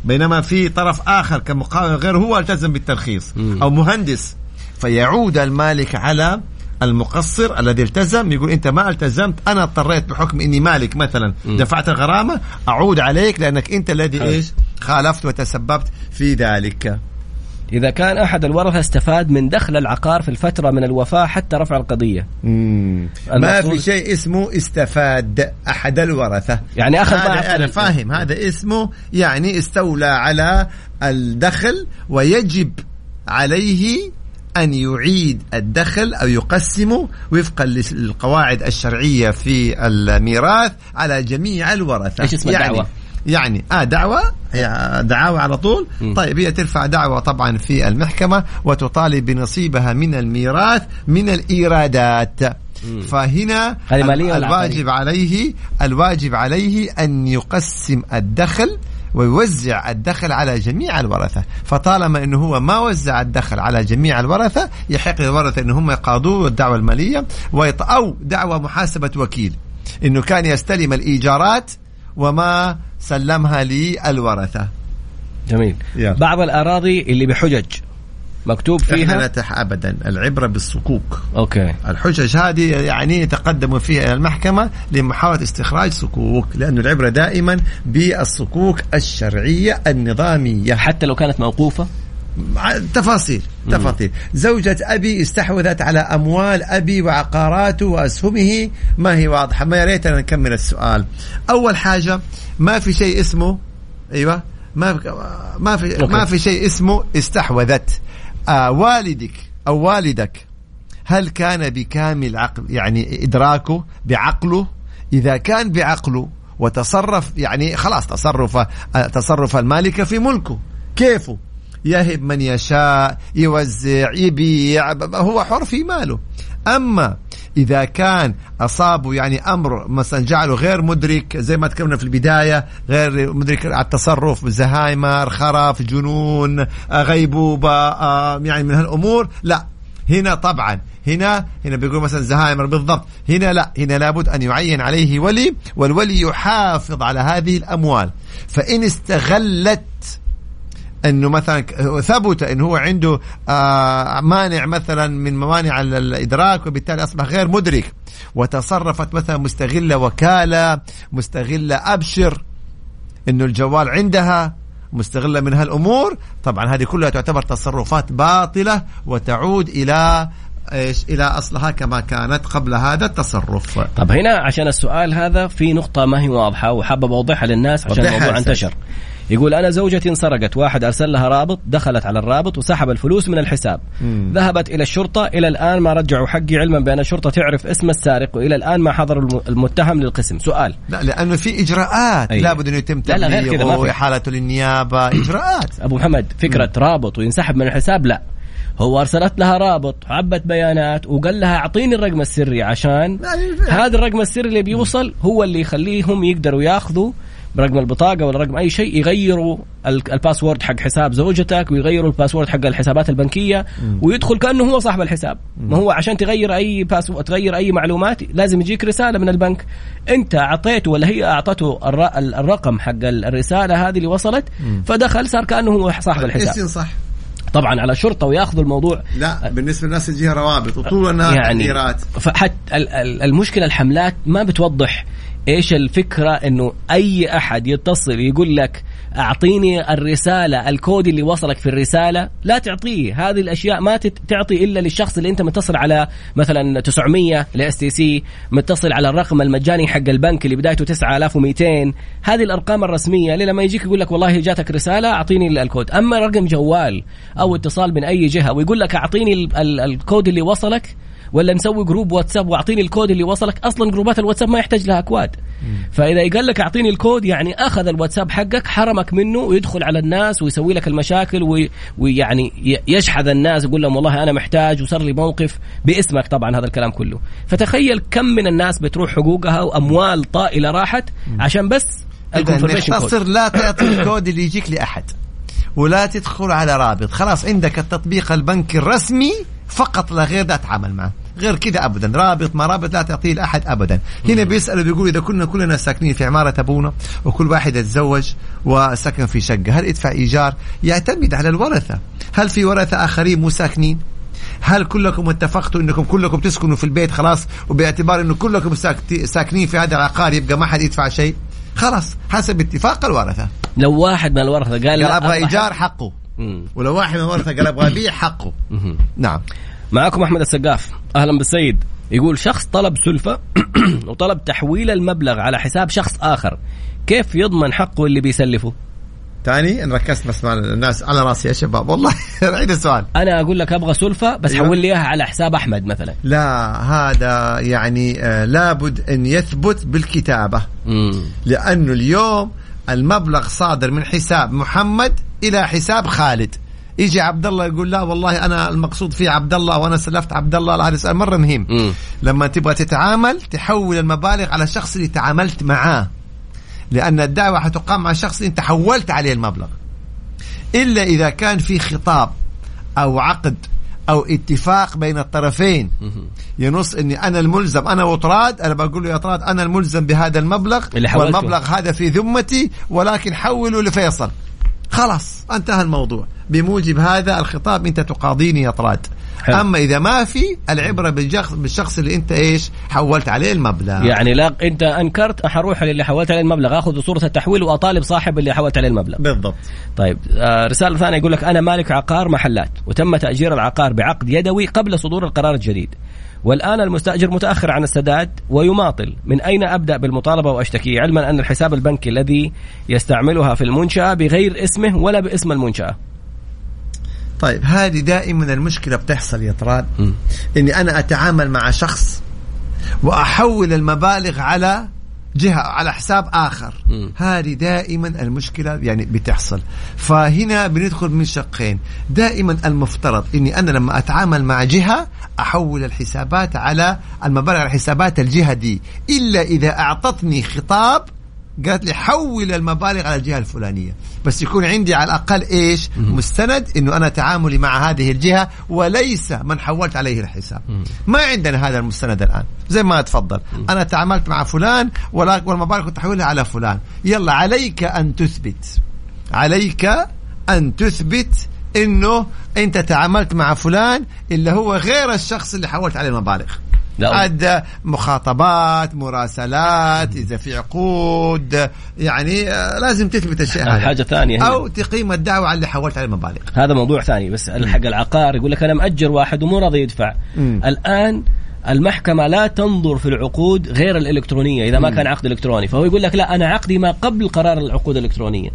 Speaker 5: بينما في طرف آخر كمقاول غير هو التزم بالترخيص. أو مهندس فيعود المالك على المقصر الذي التزم يقول أنت ما التزمت أنا اضطريت بحكم إني مالك مثلا. دفعت الغرامة أعود عليك لأنك أنت الذي. إيش خالفت وتسببت في ذلك
Speaker 4: إذا كان أحد الورثة استفاد من دخل العقار في الفترة من الوفاة حتى رفع القضية
Speaker 5: مم. ما في شيء اسمه استفاد أحد الورثة
Speaker 4: يعني أخذ
Speaker 5: هذا أنا فاهم هذا اسمه يعني استولى على الدخل ويجب عليه أن يعيد الدخل أو يقسمه وفقا للقواعد الشرعية في الميراث على جميع الورثة
Speaker 4: إيش اسم
Speaker 5: يعني
Speaker 4: الدعوة؟
Speaker 5: يعني آه دعوة هي دعاوى على طول.
Speaker 4: مم.
Speaker 5: طيب هي ترفع دعوة طبعا في المحكمة وتطالب بنصيبها من الميراث من فهنا
Speaker 4: هذه مالية ولا
Speaker 5: الواجب عليه الواجب عليه أن يقسم الدخل ويوزع الدخل على جميع الورثة. فطالما أنه هو ما وزع الدخل على جميع الورثة يحق للورثة أن هم يقاضوا الدعوة المالية ويط... أو دعوة محاسبة وكيل. أنه كان يستلم الإيجارات وما سلمها للورثة
Speaker 4: جميل.
Speaker 5: يلا.
Speaker 4: بعض الأراضي اللي بحجج مكتوب
Speaker 5: إحنا
Speaker 4: فيها؟
Speaker 5: نتح ابدا العبرة بالصكوك.
Speaker 4: أوكي.
Speaker 5: الحجج هذه يعني يتقدم فيها إلى المحكمة لمحاولة استخراج صكوك لأن العبرة دائما بالصكوك الشرعية النظامية.
Speaker 4: حتى لو كانت
Speaker 5: موقوفة؟ تفاصيل تفاصيل. زوجة أبي استحوذت على أموال أبي وعقاراته وأسهمه. ما هي واضحة؟ ما يا ريت أنا نكمل السؤال. أول حاجة ما في شيء اسمه أيوة ما في ما في. ما في شيء اسمه استحوذت. آه والدك أو والدك هل كان بكامل عقل يعني إدراكه بعقله؟ إذا كان بعقله وتصرف يعني خلاص تصرف آه، تصرف المالك في ملكه كيفه؟ يهب من يشاء يوزع يبيع هو حر في ماله. أما إذا كان أصابه يعني أمر مثلا جعله غير مدرك زي ما تكلمنا في البداية غير مدرك على التصرف زهايمر خرف جنون غيبوبة آه، يعني من هالأمور لا. هنا طبعا هنا هنا بيقول مثلا زهايمر بالضبط هنا لا. هنا لابد أن يعين عليه ولي والولي يحافظ على هذه الأموال. فإن استغلت إنه مثلا ثبت انه هو عنده آه مانع مثلا من موانع ال- الإدراك وبالتالي أصبح غير مدرك. وتصرفت مثلا مستغلة وكالة مستغلة أبشر إنه الجوال عندها مستغلة من هالأمور. طبعا هذه كلها تعتبر تصرفات باطلة وتعود إلى إيش إلى أصلها كما كانت قبل هذا التصرف.
Speaker 4: طب هنا عشان السؤال هذا في نقطة ما هي واضحة وحابب أوضحها للناس عشان الموضوع انتشر. يقول أنا زوجتي انسرقت. واحد أرسل لها رابط دخلت على الرابط وسحب الفلوس من الحساب.
Speaker 5: مم.
Speaker 4: ذهبت إلى الشرطة. إلى الآن ما رجعوا حقي علما بأن الشرطة تعرف اسم السارق وإلى الآن ما حضر الم- المتهم للقسم. سؤال.
Speaker 5: لا لأنه في إجراءات.
Speaker 4: أيوة.
Speaker 5: لابد إنه يتم تبليغه. واحالته للنيابة. [CLEARS THROAT] إجراءات.
Speaker 4: أبو محمد فكرة رابط وينسحب من الحساب؟ لا. هو أرسلت لها رابط عبّت بيانات وقال لها أعطيني الرقم السري عشان هذا الرقم السري اللي بيوصل هو اللي يخليهم يقدروا ياخذوا برقم البطاقة ولا رقم أي شيء يغيروا ال- ال password حق حساب زوجتك ويغيروا ال password حق الحسابات البنكية ويدخل كأنه هو صاحب الحساب. ما هو عشان تغير أي password تغير أي معلومات لازم يجيك رسالة من البنك. أنت أعطيته ولا هي ال- الرقم حق ال- الرسالة هذه اللي وصلت فدخل صار كأنه هو صاحب الحساب.
Speaker 5: صح.
Speaker 4: طبعا على شرطة ويأخذوا الموضوع.
Speaker 5: لا بالنسبة للناس الجهة روابط وطول النهار
Speaker 4: يعني
Speaker 5: تحذيرات.
Speaker 4: فحتى ال- ال- المشكلة الحملات ما بتوضح إيش الفكرة؟ إنه أي أحد يتصل يقول لك أعطيني الرسالة الكود اللي وصلك في الرسالة لا تعطيه. هذه الأشياء ما تعطي إلا للشخص اللي أنت متصل على مثلا 900 ل STC متصل على الرقم المجاني حق البنك اللي بدايته 9200 هذه الأرقام الرسمية لما يجيك يقول لك والله جاتك رسالة أعطيني ال- الكود. أما رقم جوال أو اتصال من أي جهة ويقول لك أعطيني ال- ال- الكود اللي وصلك ولا مسوي group واتساب واعطيني الكود اللي وصلك؟ أصلا جروبات الواتساب ما يحتاج لها أكواد. فإذا قال لك أعطيني الكود يعني أخذ الواتساب حقك حرمك منه ويدخل على الناس ويسوي لك المشاكل وي- ويعني يشحذ الناس يقول لهم والله أنا محتاج وصار لي موقف باسمك طبعا هذا الكلام كله. فتخيل كم من الناس بتروح حقوقها وأموال طائلة راحت عشان بس
Speaker 5: نختصر لا تعطي الكود اللي يجيك لأحد ولا تدخل على رابط. خلاص عندك التطبيق البنكي الرسمي فقط لا غير ده اتعامل معه. غير كذا ابدا. رابط ما رابط لا تعطيه لأحد ابدا. هنا بيسألوا بيقولوا إذا كنا كلنا ساكنين في عمارة أبونا وكل واحد يتزوج وسكن في شقة هل يدفع إيجار؟ يعتمد على الورثة. هل في ورثة آخرين مو ساكنين؟ هل كلكم اتفقتوا إنكم كلكم تسكنوا في البيت خلاص وباعتبار إنه كلكم ساكنين في هذا العقار يبقى ما حد يدفع شيء؟ خلاص حسب اتفاق الورثة.
Speaker 4: لو واحد من الورثة قال
Speaker 5: قال
Speaker 4: أبغى
Speaker 5: إيجار حقه.
Speaker 4: مم.
Speaker 5: ولو واحد من الورثة قال أبغى ابيع حقه. نعم.
Speaker 4: معكم أحمد السقاف. أهلا بالسيد. يقول شخص طلب سلفة [CLEARS THROAT] وطلب تحويل المبلغ على حساب شخص آخر. كيف يضمن حقه اللي بيسلفه؟
Speaker 5: ثاني ان ركزت بس مع الناس على راسي يا شباب. والله [LAUGHS] عيد السؤال.
Speaker 4: أنا أقول لك أبغى سلفة بس
Speaker 5: أيوة.
Speaker 4: حول لي إياها على حساب أحمد مثلا.
Speaker 5: لا هذا يعني آه لابد أن يثبت بالكتابة.
Speaker 4: مم.
Speaker 5: لأنه اليوم المبلغ صادر من حساب محمد إلى حساب خالد. يجي عبد الله يقول لا والله أنا المقصود فيه عبد الله وأنا سلفت عبد الله هذا سؤال مرة مهم.
Speaker 4: مم.
Speaker 5: لما تبغى تتعامل تحول المبالغ على الشخص اللي تعاملت معاه. لأن الدعوة حتقام مع اللي انت حولت عليه المبلغ. إلا إذا كان في خطاب أو عقد أو اتفاق بين الطرفين. ينص إني أنا الملزم. أنا وطراد أنا بقول له يا طراد أنا الملزم بهذا المبلغ
Speaker 4: اللي.
Speaker 5: والمبلغ هذا في ذمتي ولكن حوله لفيصل. خلاص انتهى الموضوع. بموجب هذا الخطاب انت تقاضيني يا طراد.
Speaker 4: حلو.
Speaker 5: أما إذا ما في العبرة بالشخص بالشخص اللي أنت إيش حولت عليه المبلغ.
Speaker 4: يعني لا أنت أنكرت حروح للي حولت عليه المبلغ. آخذ صورة التحويل وأطالب صاحب اللي حولت عليه المبلغ.
Speaker 5: بالضبط.
Speaker 4: طيب آه رسالة ثانية يقول لك أنا مالك عقار محلات وتم تأجير العقار بعقد يدوي قبل صدور القرار الجديد. والآن المستأجر متأخر عن السداد ويماطل. من أين أبدأ بالمطالبة وأشتكي؟ علما أن الحساب البنكي الذي يستعملها في المنشأة بغير اسمه ولا باسم المنشأة.
Speaker 5: طيب هذه دائما المشكلة بتحصل يا طراد.
Speaker 4: مم.
Speaker 5: إني أنا أتعامل مع شخص وأحول المبالغ على جهة على حساب
Speaker 4: آخر.
Speaker 5: هذه دائما المشكلة يعني بتحصل. فهنا بندخل من شقين. دائما المفترض إني أنا لما أتعامل مع جهة أحول الحسابات على المبالغ على حسابات الجهة دي. إلا إذا أعطتني خطاب قالت لي حول المبالغ على الجهة الفلانية. بس يكون عندي على الأقل إيش؟ مستند إنه أنا تعاملي مع هذه الجهة وليس من حولت عليه الحساب. ما عندنا هذا المستند الآن. زي ما تفضل. أنا تعاملت مع فلان والمبالغ كنت أحولها على فلان. يلا عليك أن تثبت. عليك أن تثبت إنه أنت تعاملت مع فلان اللي هو غير الشخص اللي حولت عليه المبالغ. عاد مخاطبات مراسلات إذا في عقود يعني آه، لازم تثبت الشيء هذا.
Speaker 4: حاجة ثانية.
Speaker 5: أو تقيم الدعوة على اللي حولت عليه المبالغ.
Speaker 4: هذا موضوع ثاني بس حق العقار يقول لك أنا مأجر واحد ومو راضي يدفع.
Speaker 5: مم.
Speaker 4: الآن المحكمة لا تنظر في العقود غير الإلكترونية إذا ما كان عقد إلكتروني. فهو يقول لك لا أنا عقدي ما قبل قرار العقود الإلكترونية.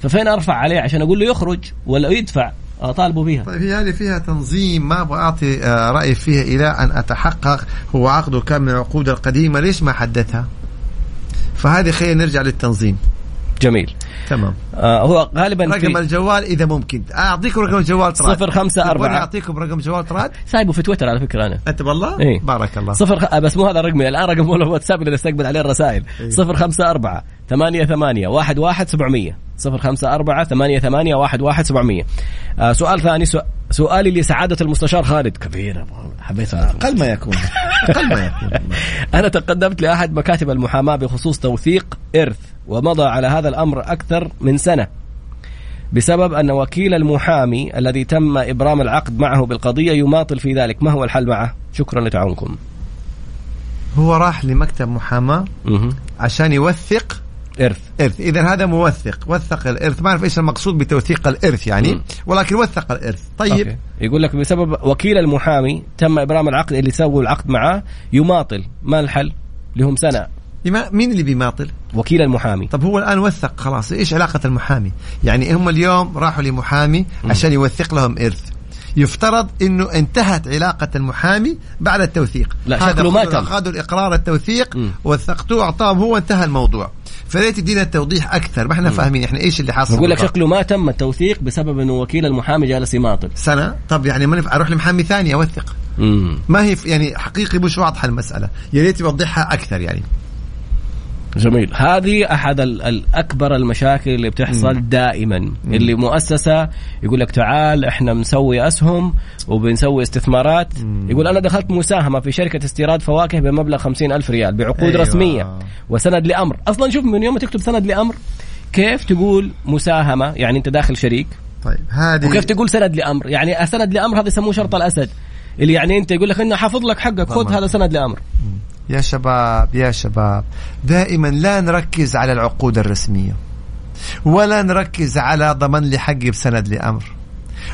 Speaker 4: ففين أرفع عليه عشان أقول له يخرج ولا يدفع؟ أطالبه بها
Speaker 5: طيب هي هذه فيها تنظيم ما أبغى أعطي آه، رأي فيها إلى أن أتحقق. هو عقده كان من العقود القديمة ليش ما حدثها؟ فهذه خلينا نرجع للتنظيم.
Speaker 4: جميل.
Speaker 5: تمام.
Speaker 4: آه هو غالبا
Speaker 5: رقم
Speaker 4: في
Speaker 5: الجوال إذا ممكن. اعطيكم رقم الجوال تراد
Speaker 4: صفر خمسة
Speaker 5: تبغوني
Speaker 4: أربعة.
Speaker 5: أعطيكم رقم جوال تراد
Speaker 4: سايبه في تويتر على فكرة أنا.
Speaker 5: أنت والله
Speaker 4: إيه.
Speaker 5: بارك الله.
Speaker 4: صفر خ... بس مو هذا رقمي الآن رقم الواتساب اللي نستقبل عليه الرسائل. صفر خمسة أربعة. ثمانية ثمانية واحد واحد سبعمية صفر خمسة أربعة ثمانية ثمانية واحد واحد سبعمية. آه سؤال ثاني سؤ... سؤالي لسعادة المستشار خالد. كبير حبيت.
Speaker 5: أقل ما يكون. أقل ما يكون. [LAUGHS]
Speaker 4: أنا تقدمت لأحد مكاتب المحاماة بخصوص توثيق إرث ومضى على هذا الأمر أكثر من سنة بسبب أن وكيل المحامي الذي تم إبرام العقد معه بالقضية يماطل في ذلك. ما هو الحل معه؟ شكرا لتعاونكم.
Speaker 5: هو راح لمكتب محاماة
Speaker 4: مه.
Speaker 5: عشان يوثق
Speaker 4: إرث
Speaker 5: إرث. إذا هذا موثق. وثق الإرث. ما أعرف إيش المقصود بتوثيق الإرث يعني
Speaker 4: مم.
Speaker 5: ولكن وثق الإرث. طيب.
Speaker 4: أوكي. يقول لك بسبب وكيل المحامي تم إبرام العقد اللي سووا العقد معاه يماطل. ما الحل؟ لهم سنة.
Speaker 5: لما- مين اللي بيماطل؟
Speaker 4: وكيل المحامي.
Speaker 5: طب هو الآن وثق. خلاص. إيش علاقة المحامي؟ يعني هم اليوم راحوا لمحامي عشان يوثق لهم إرث. يفترض إنه انتهت علاقة المحامي بعد التوثيق.
Speaker 4: لا،
Speaker 5: هذا
Speaker 4: شكله ما تم.
Speaker 5: خذوا الإقرار التوثيق. وثقتوه أعطاهم هو انتهى الموضوع. فليت تدينا توضيح أكثر. ما إحنا فاهمين إحنا إيش اللي حاصل
Speaker 4: يقول لك. شكله ما تم التوثيق بسبب إنه وكيل المحامي جالس يماطل.
Speaker 5: سنة؟ طب يعني ما نفع أروح لمحامي ثاني أوثق.
Speaker 4: امم
Speaker 5: ما هي يعني حقيقي مش واضحة المسألة. يا ريت يوضحها أكثر يعني.
Speaker 4: جميل. هذه أحد ال- الاكبر المشاكل اللي بتحصل دائما. اللي مؤسسة يقول لك تعال إحنا بنسوي أسهم وبنسوي استثمارات. يقول أنا دخلت مساهمة في شركة استيراد فواكه بمبلغ خمسين ألف ريال بعقود
Speaker 5: أيوة.
Speaker 4: أيوة. رسمية. وسند لأمر. أصلا شوف من يوم ما تكتب سند لأمر كيف تقول مساهمة؟ يعني أنت داخل شريك.
Speaker 5: طيب هذه
Speaker 4: وكيف تقول سند لأمر؟ يعني سند لأمر هذا يسموه شرط الأسد. اللي يعني أنت يقول لك إنه حافظ لك حقك خذ هذا سند لأمر.
Speaker 5: يا شباب يا شباب دائما لا نركز على العقود الرسمية ولا نركز على ضمن لي حقي بسند لأمر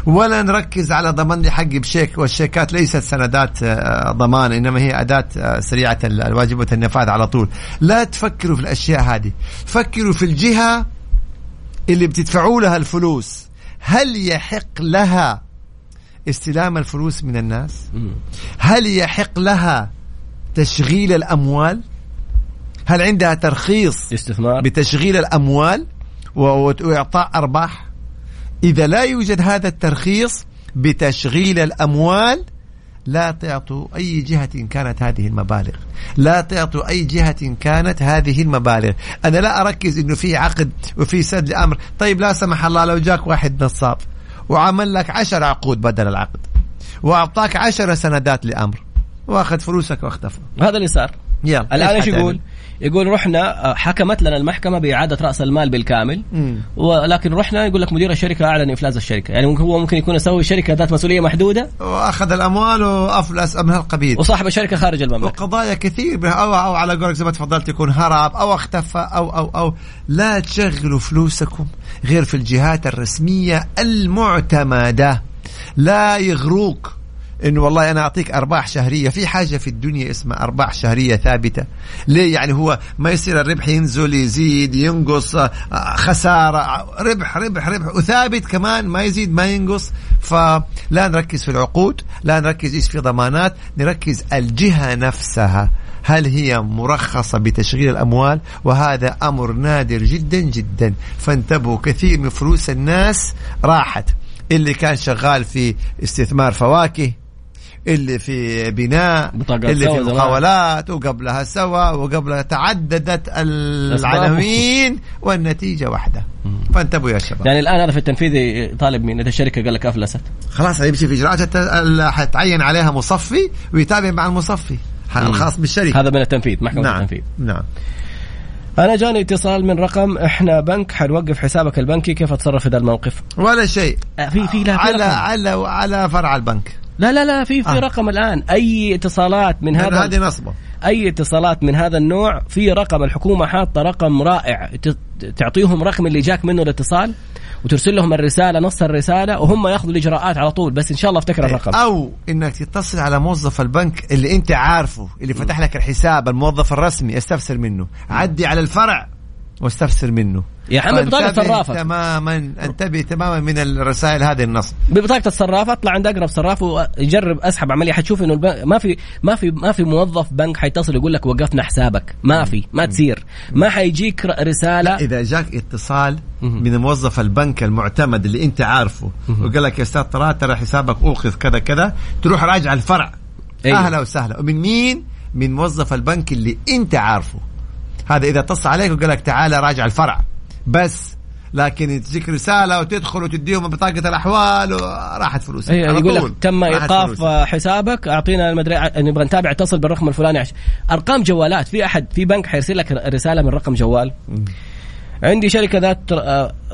Speaker 5: ولا نركز على ضمان لي حقي بشيك والشيكات ليست سندات آه، ضمان إنما هي أداة آه، سريعة الواجبة النفاذ على طول. لا تفكروا في الأشياء هذه فكروا في الجهة اللي بتدفعوا لها الفلوس. هل يحق لها استلام الفلوس من الناس؟ هل يحق لها تشغيل الأموال؟ هل عندها ترخيص
Speaker 4: استثمار.
Speaker 5: بتشغيل الأموال و- وإعطاء أرباح؟ إذا لا يوجد هذا الترخيص بتشغيل الأموال لا تعطوا أي جهة كانت هذه المبالغ. لا تعطوا أي جهة كانت هذه المبالغ. أنا لا أركز إنه في عقد وفي سد لأمر. طيب لا سمح الله لو جاك واحد نصاب وعمل لك عشر عقود بدل العقد وأعطاك عشر سندات لأمر واخذ فلوسك واختفى.
Speaker 4: هذا اللي صار.
Speaker 5: يلا
Speaker 4: الآن
Speaker 5: إيش؟
Speaker 4: يقول؟ يقول رحنا آه، حكمت لنا المحكمة بإعادة رأس المال بالكامل.
Speaker 5: مم.
Speaker 4: ولكن رحنا يقول لك مدير الشركة أعلن إفلاس الشركة. يعني هو ممكن يكون يسوي شركة ذات مسؤولية محدودة
Speaker 5: وأخذ الأموال وأفلس من هالقبيل
Speaker 4: وصاحب الشركة خارج المملكة.
Speaker 5: وقضايا كثير أو أو على قولك زي ما تفضلت يكون هرب أو اختفى أو أو أو. لا تشغلوا فلوسكم غير في الجهات الرسمية المعتمدة. لا يغروك. انه والله أنا أعطيك أرباح شهرية. في حاجة في الدنيا اسمها أرباح شهرية ثابتة. ليه؟ يعني هو ما يصير الربح ينزل يزيد ينقص آه، خسارة ربح ربح ربح. وثابت كمان ما يزيد ما ينقص. فلا نركز في العقود لا نركز إيش في ضمانات نركز الجهة نفسها. هل هي مرخصة بتشغيل الأموال؟ وهذا أمر نادر جدا جدا. فانتبهوا كثير من فلوس الناس راحت. اللي كان شغال في استثمار فواكه اللي في بناء اللي في. مقاولات وقبلها سوا وقبلها تعددت العناوين والنتيجة واحدة. فانتبهوا يا شباب.
Speaker 4: يعني الآن هذا في التنفيذي طالب من اذا الشركة قال لك أفلست.
Speaker 5: خلاص يمشي في إجراءات حتعين عليها مصفي ويتابع مع المصفي. الخاص بالشركة.
Speaker 4: هذا من التنفيذ محكمة
Speaker 5: نعم
Speaker 4: التنفيذ.
Speaker 5: نعم.
Speaker 4: أنا جاني اتصال من رقم إحنا بنك حنوقف حسابك البنكي كيف أتصرف في ذا الموقف؟
Speaker 5: ولا شيء.
Speaker 4: آه، في في لا في
Speaker 5: على
Speaker 4: رقم.
Speaker 5: على على فرع البنك.
Speaker 4: لا لا لا في في
Speaker 5: آه.
Speaker 4: رقم الآن. أي اتصالات من هذا
Speaker 5: هذه نصبة.
Speaker 4: أي اتصالات من هذا النوع في رقم الحكومة حاطة رقم رائع. تعطيهم رقم اللي جاك منه الاتصال وترسل لهم الرسالة نص الرسالة وهم يأخذوا الإجراءات على طول. بس إن شاء الله افتكر الرقم.
Speaker 5: أو إنك تتصل على موظف البنك اللي أنت عارفه اللي فتح لك الحساب الموظف الرسمي استفسر منه. عدي على الفرع. واستفسر منه.
Speaker 4: يا حمد بطاقة
Speaker 5: فانتبه
Speaker 4: صرافه
Speaker 5: تماما انتبه تماما من الرسائل هذه النصب
Speaker 4: ببطاقه الصراف اطلع عند أقرب صراف ويجرب أسحب عملية. حتشوف إنه البنك ما في ما في ما في موظف بنك حيتصل يقول لك وقفنا حسابك. ما في ما تصير. ما حيجيك ر- رسالة.
Speaker 5: إذا جاك اتصال. من موظف البنك المعتمد اللي أنت عارفه وقال لك يا أستاذ طلال ترى حسابك أوقف كذا كذا تروح راجع الفرع.
Speaker 4: أيوة.
Speaker 5: أهلا وسهلا. ومن مين؟ من موظف البنك اللي أنت عارفه. هذا إذا اتصل عليك وقال لك تعال راجع الفرع. بس. لكن تجيك رسالة وتدخل وتديهم بطاقة الأحوال وراحت فلوسك.
Speaker 4: أيوه
Speaker 5: على
Speaker 4: يقول. لك تم إيقاف
Speaker 5: فلوسك.
Speaker 4: حسابك. أعطينا المدري نبغى نتابع اتصل بالرقم الفلاني عش... أرقام جوالات. في احد في بنك حيرسل لك رسالة من رقم جوال. عندي شركة ذات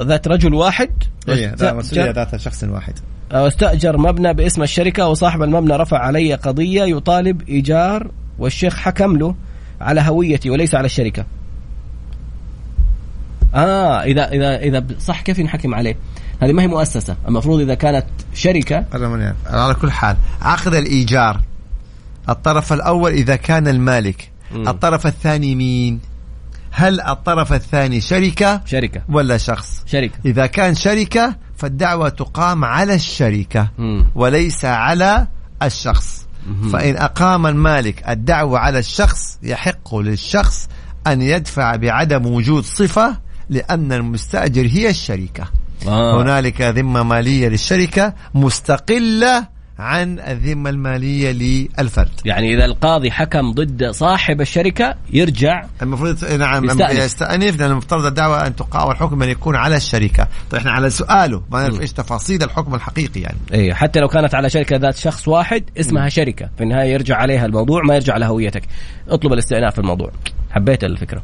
Speaker 4: ذات رجل واحد.
Speaker 5: لا،
Speaker 4: مسؤولية
Speaker 5: ذات شخص واحد.
Speaker 4: واستأجر مبنى باسم الشركة وصاحب المبنى رفع علي قضية يطالب إيجار والشيخ حكم له. على هويتي وليس على الشركة آه إذا إذا إذا صح كيف ينحكم عليه هذه ما هي مؤسسة المفروض إذا كانت
Speaker 5: من يعرف. على كل حال عقد الإيجار الطرف الأول إذا كان المالك
Speaker 4: مم.
Speaker 5: الطرف الثاني مين هل الطرف الثاني شركة
Speaker 4: شركة
Speaker 5: ولا شخص
Speaker 4: شركة
Speaker 5: إذا كان شركة فالدعوة تقام على الشركة
Speaker 4: مم.
Speaker 5: وليس على الشخص. فإن أقام المالك الدعوة على الشخص يحق للشخص أن يدفع بعدم وجود صفة لأن المستأجر هي الشركة
Speaker 4: آه.
Speaker 5: هنالك ذمة مالية للشركة مستقلة عن الذمة المالية للفرد.
Speaker 4: يعني إذا القاضي حكم ضد صاحب الشركة يرجع
Speaker 5: المفروض نعم
Speaker 4: يستأنف.
Speaker 5: يستأنف لأن المفترض الدعوة أن تقام الحكم أن يكون على الشركة. طيب إحنا على سؤاله ما نعرف. إيش تفاصيل الحكم الحقيقي يعني.
Speaker 4: إيه حتى لو كانت على شركة ذات شخص واحد اسمها شركة. في النهاية يرجع عليها الموضوع ما يرجع على هويتك. اطلب الاستئناف في الموضوع. حبيت الفكرة.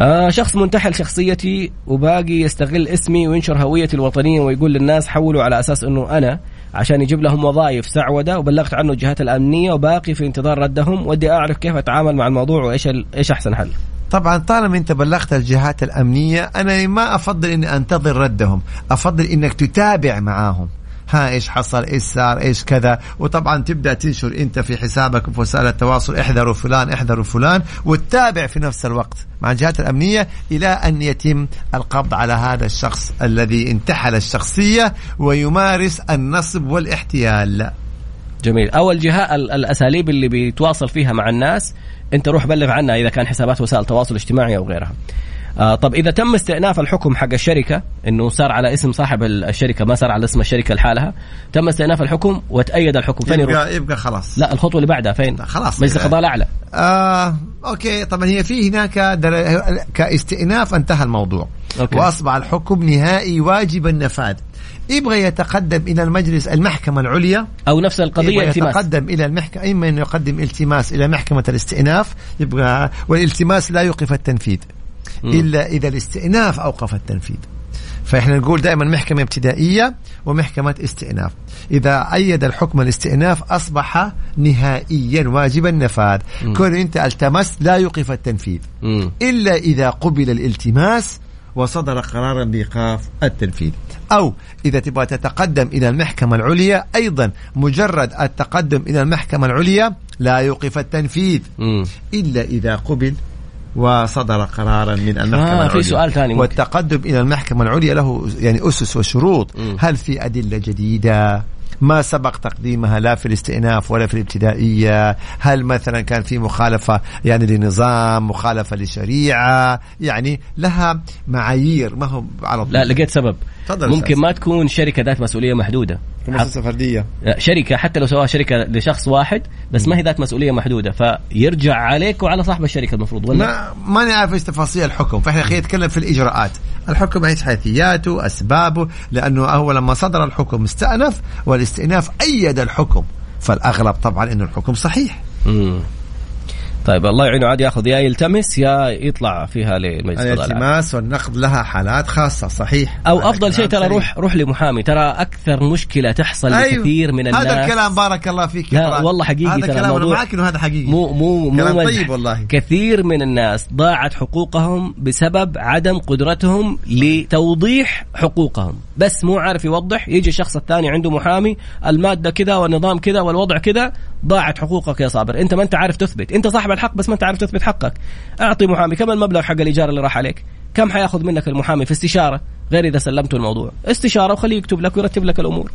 Speaker 4: آه شخص منتحل شخصيتي وباقي يستغل اسمي وينشر هويتي الوطنية ويقول للناس حولوا على أساس إنه أنا عشان يجيب لهم وظائف سعودة وبلغت عنه الجهات الأمنية وباقي في انتظار ردهم ودي أعرف كيف أتعامل مع الموضوع وإيش إيش أحسن حل.
Speaker 5: طبعا طالما أنت بلغت الجهات الأمنية أنا ما أفضل إني أنتظر ردهم أفضل إنك تتابع معاهم. ها إيش حصل إيش صار إيش كذا. وطبعا تبدأ تنشر أنت في حسابك في وسائل التواصل احذروا فلان احذروا فلان وتتابع في نفس الوقت مع الجهات الأمنية إلى أن يتم القبض على هذا الشخص الذي انتحل الشخصية ويمارس النصب والاحتيال.
Speaker 4: جميل. أول جهة ال- الأساليب اللي بيتواصل فيها مع الناس أنت روح بلغ عنها إذا كان حسابات وسائل التواصل الاجتماعي أو غيرها. آه طب إذا تم استئناف الحكم حق الشركة إنه صار على اسم صاحب ال- الشركة ما صار على اسم الشركة لحالها تم استئناف الحكم وتأيد الحكم فين يروح؟
Speaker 5: يبقى, يبقى خلاص.
Speaker 4: لا الخطوة اللي بعدها فين؟
Speaker 5: لا، خلاص.
Speaker 4: مجلس القضاء الأعلى.
Speaker 5: آه، okay طبعا هي في هناك در... كاستئناف انتهى الموضوع.
Speaker 4: okay.
Speaker 5: وأصبح الحكم نهائي واجب النفاذ. يبغى يتقدم إلى المجلس المحكمة العليا.
Speaker 4: أو نفس القضية
Speaker 5: يبغى
Speaker 4: التماس.
Speaker 5: يتقدم إلى المحكمة إما إنه يقدم التماس إلى محكمة الاستئناف يبغى والالتماس لا يوقف التنفيذ. إلا إذا الاستئناف أوقف التنفيذ. فإحنا نقول دائما محكمة ابتدائية ومحكمة استئناف. إذا أيد الحكم الاستئناف أصبح نهائيا واجب النفاذ. كون أنت التمست لا يوقف التنفيذ.
Speaker 4: مم.
Speaker 5: إلا إذا قبل الالتماس وصدر قرارا بإيقاف التنفيذ. أو إذا تبغى تتقدم إلى المحكمة العليا أيضا مجرد التقدم إلى المحكمة العليا لا يوقف التنفيذ.
Speaker 4: مم.
Speaker 5: إلا إذا قبل وصدر قرارا من المحكمة
Speaker 4: آه، في
Speaker 5: العليا
Speaker 4: سؤال ثاني.
Speaker 5: والتقدم إلى المحكمة العليا له يعني أسس وشروط
Speaker 4: مم.
Speaker 5: هل في أدلة جديدة ما سبق تقديمها لا في الاستئناف ولا في الابتدائية؟ هل مثلا كان في مخالفة يعني لنظام مخالفة لشريعة؟ يعني لها معايير ما هو على طول.
Speaker 4: لا لقيت سبب.
Speaker 5: تفضل
Speaker 4: ممكن. ما تكون شركة ذات مسؤولية محدودة.
Speaker 5: مؤسسة فردية.
Speaker 4: لا، شركة حتى لو سواها شركة لشخص واحد بس ما هي ذات مسؤولية محدودة. فيرجع عليك وعلى صاحب الشركة المفروض ولا؟
Speaker 5: ما ما نعرف إيش تفاصيل الحكم. فإحنا خلينا نتكلم في الإجراءات. الحكم إيش حيثياته أسبابه لأنه هو لما صدر الحكم استأنف والاستئناف أيد الحكم فالأغلب طبعا انه الحكم صحيح.
Speaker 4: طيب الله يعينه عاد ياخذ يا يلتمس يا يطلع فيها العالي.
Speaker 5: الالتماس والنقد لها حالات خاصة صحيح أو
Speaker 4: أفضل شيء ترى. روح روح لمحامي ترى أكثر مشكلة تحصل
Speaker 5: أيوه.
Speaker 4: لكثير من الناس
Speaker 5: هذا الكلام بارك الله فيك
Speaker 4: لا،. والله حقيقي
Speaker 5: هذا
Speaker 4: ترى
Speaker 5: كلام
Speaker 4: أنا
Speaker 5: معك إنه هذا حقيقي
Speaker 4: مو مو مو
Speaker 5: كلام. طيب والله.
Speaker 4: كثير من الناس ضاعت حقوقهم بسبب عدم قدرتهم لتوضيح حقوقهم بس مو عارف يوضح يجي الشخص الثاني عنده محامي المادة كذا والنظام كذا والوضع كذا ضاعت حقوقك يا صابر أنت ما أنت عارف تثبت أنت صاحب الحق بس ما أنت عارف تثبت حقك. أعطي محامي كم المبلغ حق الإيجار اللي راح عليك؟ كم حيأخذ منك المحامي في استشارة؟ غير إذا سلمته الموضوع. استشارة وخليه يكتب لك ويرتب لك الأمور.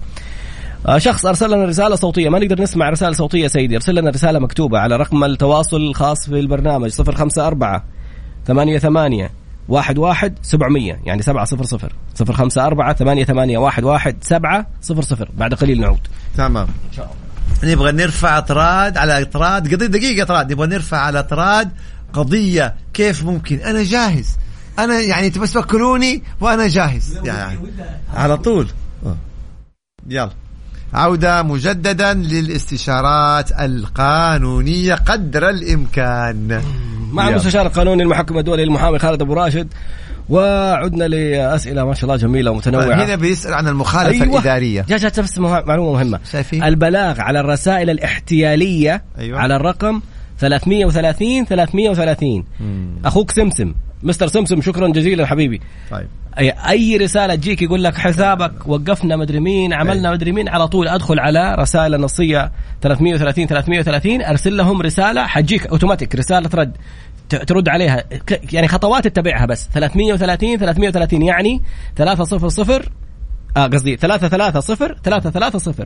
Speaker 4: آه، شخص أرسل لنا رسالة صوتية. ما نقدر نسمع رسالة صوتية سيدي. أرسل لنا رسالة مكتوبة على رقم التواصل الخاص في البرنامج 054 ثمانية ثمانية واحد واحد سبعمية. يعني سبعة صفر صفر. صفر خمسة أربعة ثمانية ثمانية واحد واحد سبعة صفر صفر. بعد قليل نعود.
Speaker 5: تمام. نبغى نرفع اطراد على اطراد قضية دقيقة اطراد نبغى نرفع على اطراد قضية كيف ممكن. أنا جاهز. أنا يعني تبى تفكروني وأنا جاهز. يعني على طول. آه. يلا. عودة مجددا للاستشارات القانونية قدر الإمكان.
Speaker 4: مع. المستشار القانوني المحكم الدولي المحامي خالد أبو راشد وعدنا لأسئلة ما شاء الله جميلة ومتنوعة.
Speaker 5: هنا بيسأل عن المخالفة
Speaker 4: أيوة.
Speaker 5: الإدارية.
Speaker 4: جاء جاء بس مه- معلومة مهمة.
Speaker 5: شايفين؟
Speaker 4: البلاغ على الرسائل الاحتيالية
Speaker 5: أيوة.
Speaker 4: على الرقم 330 330 أخوك سمسم. مستر سمسم شكرا جزيلا حبيبي.
Speaker 5: طيب.
Speaker 4: اي أي رسالة تجيك يقول لك حسابك وقفنا مدري مين عملنا مدري مين على طول أدخل على رسائل النصية 330 330 أرسل لهم رسالة حتجيك أوتوماتيك رسالة رد. ترد عليها. يعني خطوات تتبعها بس. 330 330 يعني 300 آه قصدي 330 330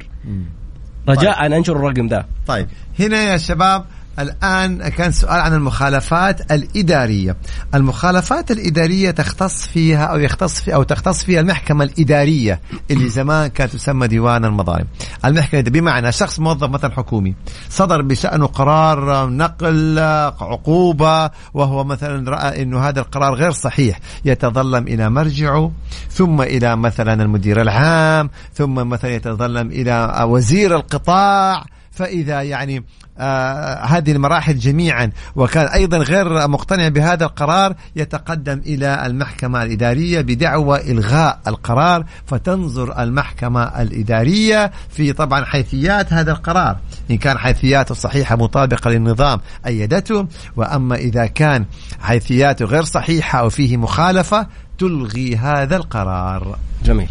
Speaker 4: رجاء أنشر الرقم ده
Speaker 5: طيب. هنا يا شباب الآن كان سؤال عن المخالفات الإدارية. المخالفات الإدارية تختص فيها أو يختص في أو تختص فيها المحكمة الإدارية اللي زمان كانت تسمى ديوان المظالم. المحكمة بمعنى شخص موظف مثلا حكومي صدر بشأنه قرار نقل عقوبة وهو مثلا رأى أنه هذا القرار غير صحيح. يتظلم إلى مرجعه ثم إلى مثلا المدير العام ثم مثلا يتظلم إلى وزير القطاع فإذا يعني آه هذه المراحل جميعا وكان أيضا غير مقتنع بهذا القرار يتقدم إلى المحكمة الإدارية بدعوى إلغاء القرار فتنظر المحكمة الإدارية في طبعا حيثيات هذا القرار. إن كان حيثياته صحيحة مطابقة للنظام أيدته وأما إذا كان حيثياته غير صحيحة أو فيه مخالفة تلغي هذا القرار.
Speaker 4: جميل.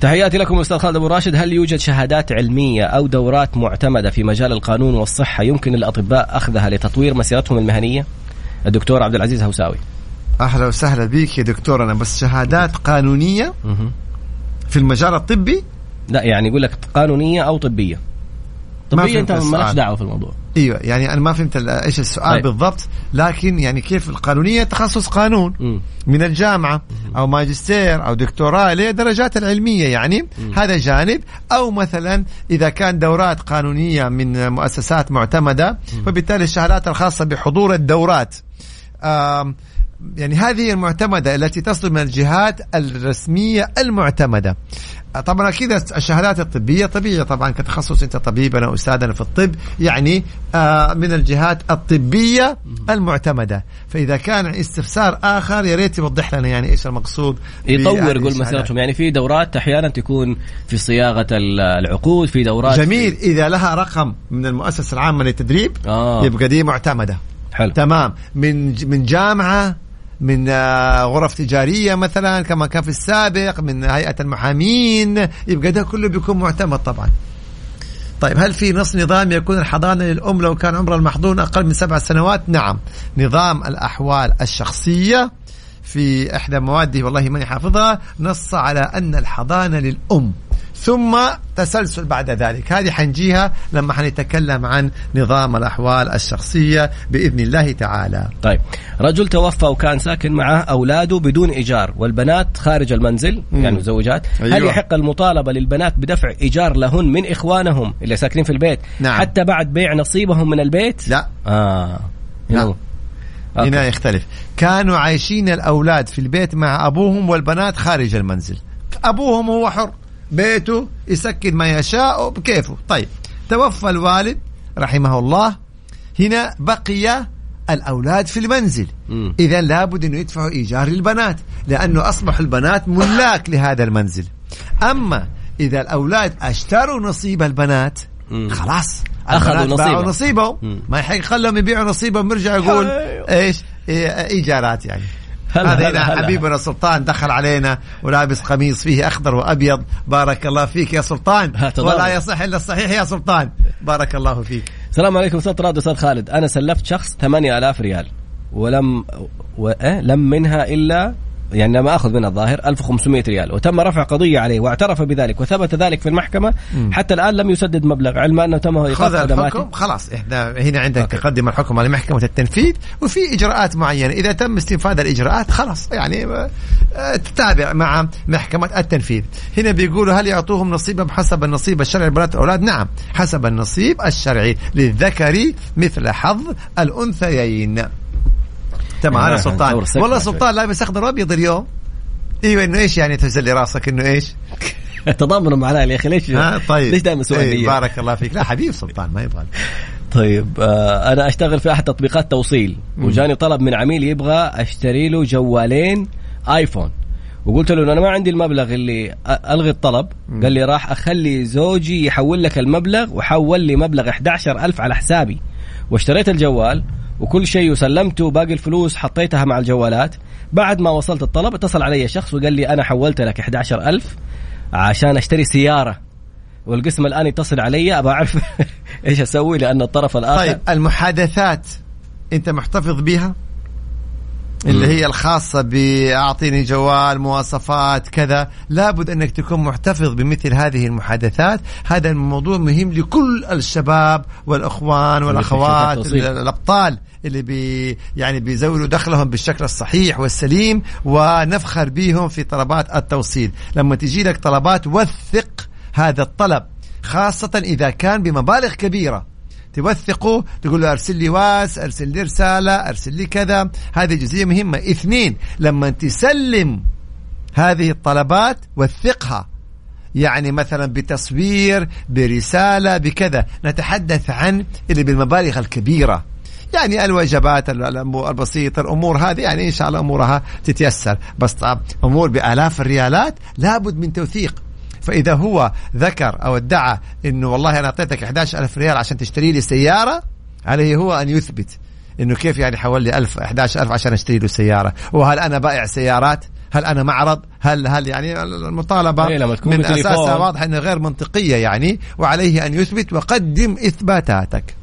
Speaker 4: تحياتي لكم أستاذ خالد أبو راشد. هل يوجد شهادات علمية أو دورات معتمدة في مجال القانون والصحة يمكن للأطباء أخذها لتطوير مسيرتهم المهنية؟ الدكتور عبد العزيز هوساوي.
Speaker 5: أهلا وسهلا بك يا دكتور. أنا بس شهادات
Speaker 4: قانونية.
Speaker 5: في المجال الطبي؟
Speaker 4: لا يعني يقول لك قانونية
Speaker 5: أو
Speaker 4: طبية.
Speaker 5: طبية
Speaker 4: أنت مالكش. دعوة في الموضوع.
Speaker 5: إيوه يعني أنا ما فهمت إيش السؤال
Speaker 4: طيب.
Speaker 5: بالضبط لكن يعني كيف القانونية تخصص قانون
Speaker 4: مم.
Speaker 5: من الجامعة أو ماجستير أو دكتوراه اللي هي درجات العلمية يعني هذا جانب. أو مثلا إذا كان دورات قانونية من مؤسسات معتمدة فبالتالي الشهادات الخاصة بحضور الدورات. آم، يعني هذه المعتمدة التي تصدر من الجهات الرسمية المعتمدة. طبعا أكيد الشهادات الطبية طبيعية طبعا كتخصص أنت طبيب أنا أستاذ أنا في الطب يعني آه من الجهات الطبية المعتمدة. فإذا كان استفسار آخر يا ريت يوضح لنا يعني إيش المقصود
Speaker 4: يطور
Speaker 5: الشهادات.
Speaker 4: مسيرتهم يعني في دورات أحيانا تكون في صياغة ال- العقود في دورات
Speaker 5: جميل. إذا لها رقم من المؤسسة العامة للتدريب
Speaker 4: آه.
Speaker 5: يبقى دي معتمدة.
Speaker 4: حلو.
Speaker 5: تمام. من من جامعة من آه، غرف تجارية مثلا كما كان في السابق من هيئة المحامين. يبقى ده كله بيكون معتمد طبعا. طيب هل في نص نظام يكون الحضانة للأم لو كان عمر المحضون أقل من سبع سنوات؟ نعم. نظام الأحوال الشخصية في إحدى مواده والله ماني حافظها نص على أن الحضانة للأم ثم تسلسل بعد ذلك. هذه حنجيها لما حنتكلم عن نظام الأحوال الشخصية بإذن الله تعالى.
Speaker 4: طيب. رجل توفى وكان ساكن معه أولاده بدون إيجار والبنات خارج المنزل
Speaker 5: مم.
Speaker 4: يعني مزوجات.
Speaker 5: أيوة.
Speaker 4: هل يحق المطالبة للبنات بدفع إيجار لهن من إخوانهم اللي ساكنين في البيت؟
Speaker 5: نعم.
Speaker 4: حتى بعد بيع نصيبهم من البيت؟
Speaker 5: لا. لا.
Speaker 4: هنا أوكي.
Speaker 5: هنا يختلف. كانوا عايشين الأولاد في البيت مع أبوهم والبنات خارج المنزل. أبوهم هو حر. بيته يسكن ما يشاء بكيفه. طيب توفى الوالد رحمه الله. هنا بقي الأولاد في المنزل. إذا لابد أنه يدفعوا إيجار للبنات لأنه أصبحوا البنات ملاك لهذا المنزل. أما إذا الأولاد أشتروا نصيب البنات. خلاص
Speaker 4: أخذوا
Speaker 5: البنات باعوا
Speaker 4: نصيبهم.
Speaker 5: ما يحق خلهم يبيعوا نصيبهم يرجع يقول إيش؟ إيه، إيجارات يعني. هذا هنا. حبيبنا سلطان دخل علينا ولابس قميص فيه أخضر وأبيض بارك الله فيك يا سلطان. ولا يصح إلا الصحيح يا سلطان بارك الله فيك
Speaker 4: السلام عليكم أستاذ راد أستاذ خالد أنا سلفت شخص 8000 ريال ولم و... إيه؟ لم منها إلا يعني لم أخذ منها الظاهر 1500 ريال وتم رفع قضية عليه واعترف بذلك وثبت ذلك في المحكمة حتى الآن لم يسدد مبلغ علم أنه تم إيقاف
Speaker 5: الحكم خلاص إحنا هنا عندك تقدم الحكم على محكمه التنفيذ وفي إجراءات معينة. إذا تم استنفاذ الإجراءات خلاص يعني آه، تتابع مع محكمة التنفيذ. هنا بيقولوا هل يعطوهم نصيبهم حسب النصيب الشرعي لبنات الأولاد؟ نعم حسب النصيب الشرعي للذكر مثل حظ الأنثيين. تمام
Speaker 4: يعني
Speaker 5: هذا سلطان. والله. سلطان لابس اخضر وابيض اليوم. أيوه إنه إيش يعني تهز لي راسك إنه إيش؟ [LAUGHS]
Speaker 4: تضامنوا معنا يا أخي ليش
Speaker 5: ها طيب.
Speaker 4: ليش دائما سؤال
Speaker 5: إيه
Speaker 4: لي؟
Speaker 5: بارك الله فيك. لا حبيب سلطان ما يبغى.
Speaker 4: طيب آه أنا أشتغل في أحد تطبيقات توصيل وجاني طلب من عميل يبغى أشتري له جوالين آيفون. وقلت له أنا ما عندي المبلغ اللي ألغي الطلب. قال لي راح أخلي زوجي يحول لك المبلغ وحول لي مبلغ 11000 على حسابي. واشتريت الجوال وكل شيء وسلمته باقي الفلوس حطيتها مع الجوالات. بعد ما وصلت الطلب اتصل علي شخص وقال لي أنا حولت لك 11000 عشان أشتري سيارة. والقسم الآن يتصل علي أبغى أعرف [LAUGHS] إيش أسوي لأن الطرف الآخر
Speaker 5: طيب المحادثات أنت محتفظ بها؟ اللي هي الخاصة بأعطيني جوال مواصفات كذا. لابد أنك تكون محتفظ بمثل هذه المحادثات. هذا الموضوع مهم لكل الشباب والأخوان والأخوات. الأبطال اللي بي يعني بيزودوا دخلهم بالشكل الصحيح والسليم ونفخر بهم في طلبات التوصيل. لما تجي لك طلبات وثق هذا الطلب خاصة إذا كان بمبالغ كبيرة. توثقه تقول له أرسل لي واس أرسل لي رسالة أرسل لي كذا. هذه جزئية مهمة. اثنين لما تسلم هذه الطلبات وثقها. يعني مثلا بتصوير برسالة بكذا. نتحدث عن اللي بالمبالغ الكبيرة. يعني الوجبات البسيطة الأمور هذه. يعني إن شاء الله أمورها تتيسر. بس طب أمور بآلاف الريالات لابد من توثيق. فإذا هو ذكر أو ادعى أنه والله أنا أعطيتك 11000 ريال عشان تشتري لي سيارة عليه هو أن يثبت إنه كيف يعني حول لي 1000 11000 عشان أشتري له سيارة؟ وهل أنا بائع سيارات؟ هل أنا معرض؟ هل هل يعني المطالبة
Speaker 4: إيه، لما تكون
Speaker 5: من. أساسها واضحة انها غير منطقية يعني وعليه أن يثبت وقدم إثباتاتك.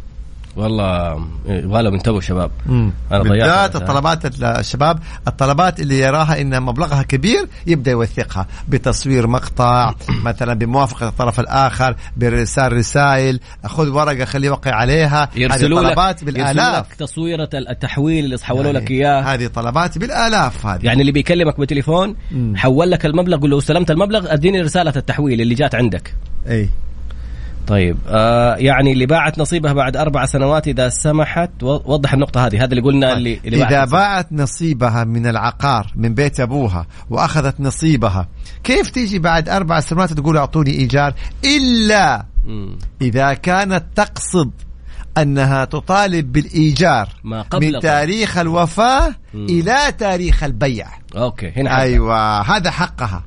Speaker 4: والله يبغى لهم ينتبهوا شباب. أنا ضيعت
Speaker 5: بالذات. الطلبات الشباب الطلبات اللي يراها إن مبلغها كبير يبدأ يوثقها بتصوير مقطع [COUGHS] مثلا بموافقة الطرف الآخر بارسال رسائل خذ ورقة خليه يوقع عليها.
Speaker 4: يرسلوا
Speaker 5: طلبات بالآلاف.
Speaker 4: لك تصويرة التحويل اللي حولوا
Speaker 5: يعني
Speaker 4: لك إياه.
Speaker 5: هذه طلبات بالآلاف هذه.
Speaker 4: يعني اللي بيكلمك بالتليفون حول لك المبلغ قول له استلمت المبلغ أديني رسالة التحويل اللي جات عندك.
Speaker 5: اي
Speaker 4: طيب آه يعني اللي باعت نصيبها بعد أربع سنوات إذا سمحت وضح النقطة هذه هذا اللي قلنا اللي, اللي
Speaker 5: إذا
Speaker 4: باعت
Speaker 5: باعت نصيبها من العقار من بيت أبوها وأخذت نصيبها كيف تيجي بعد أربع سنوات تقول أعطوني إيجار إلا
Speaker 4: مم.
Speaker 5: إذا كانت تقصد أنها تطالب بالإيجار
Speaker 4: ما قبل
Speaker 5: من. تاريخ الوفاة إلى تاريخ البيع
Speaker 4: أوكي هنا.
Speaker 5: أيوة هذا حقها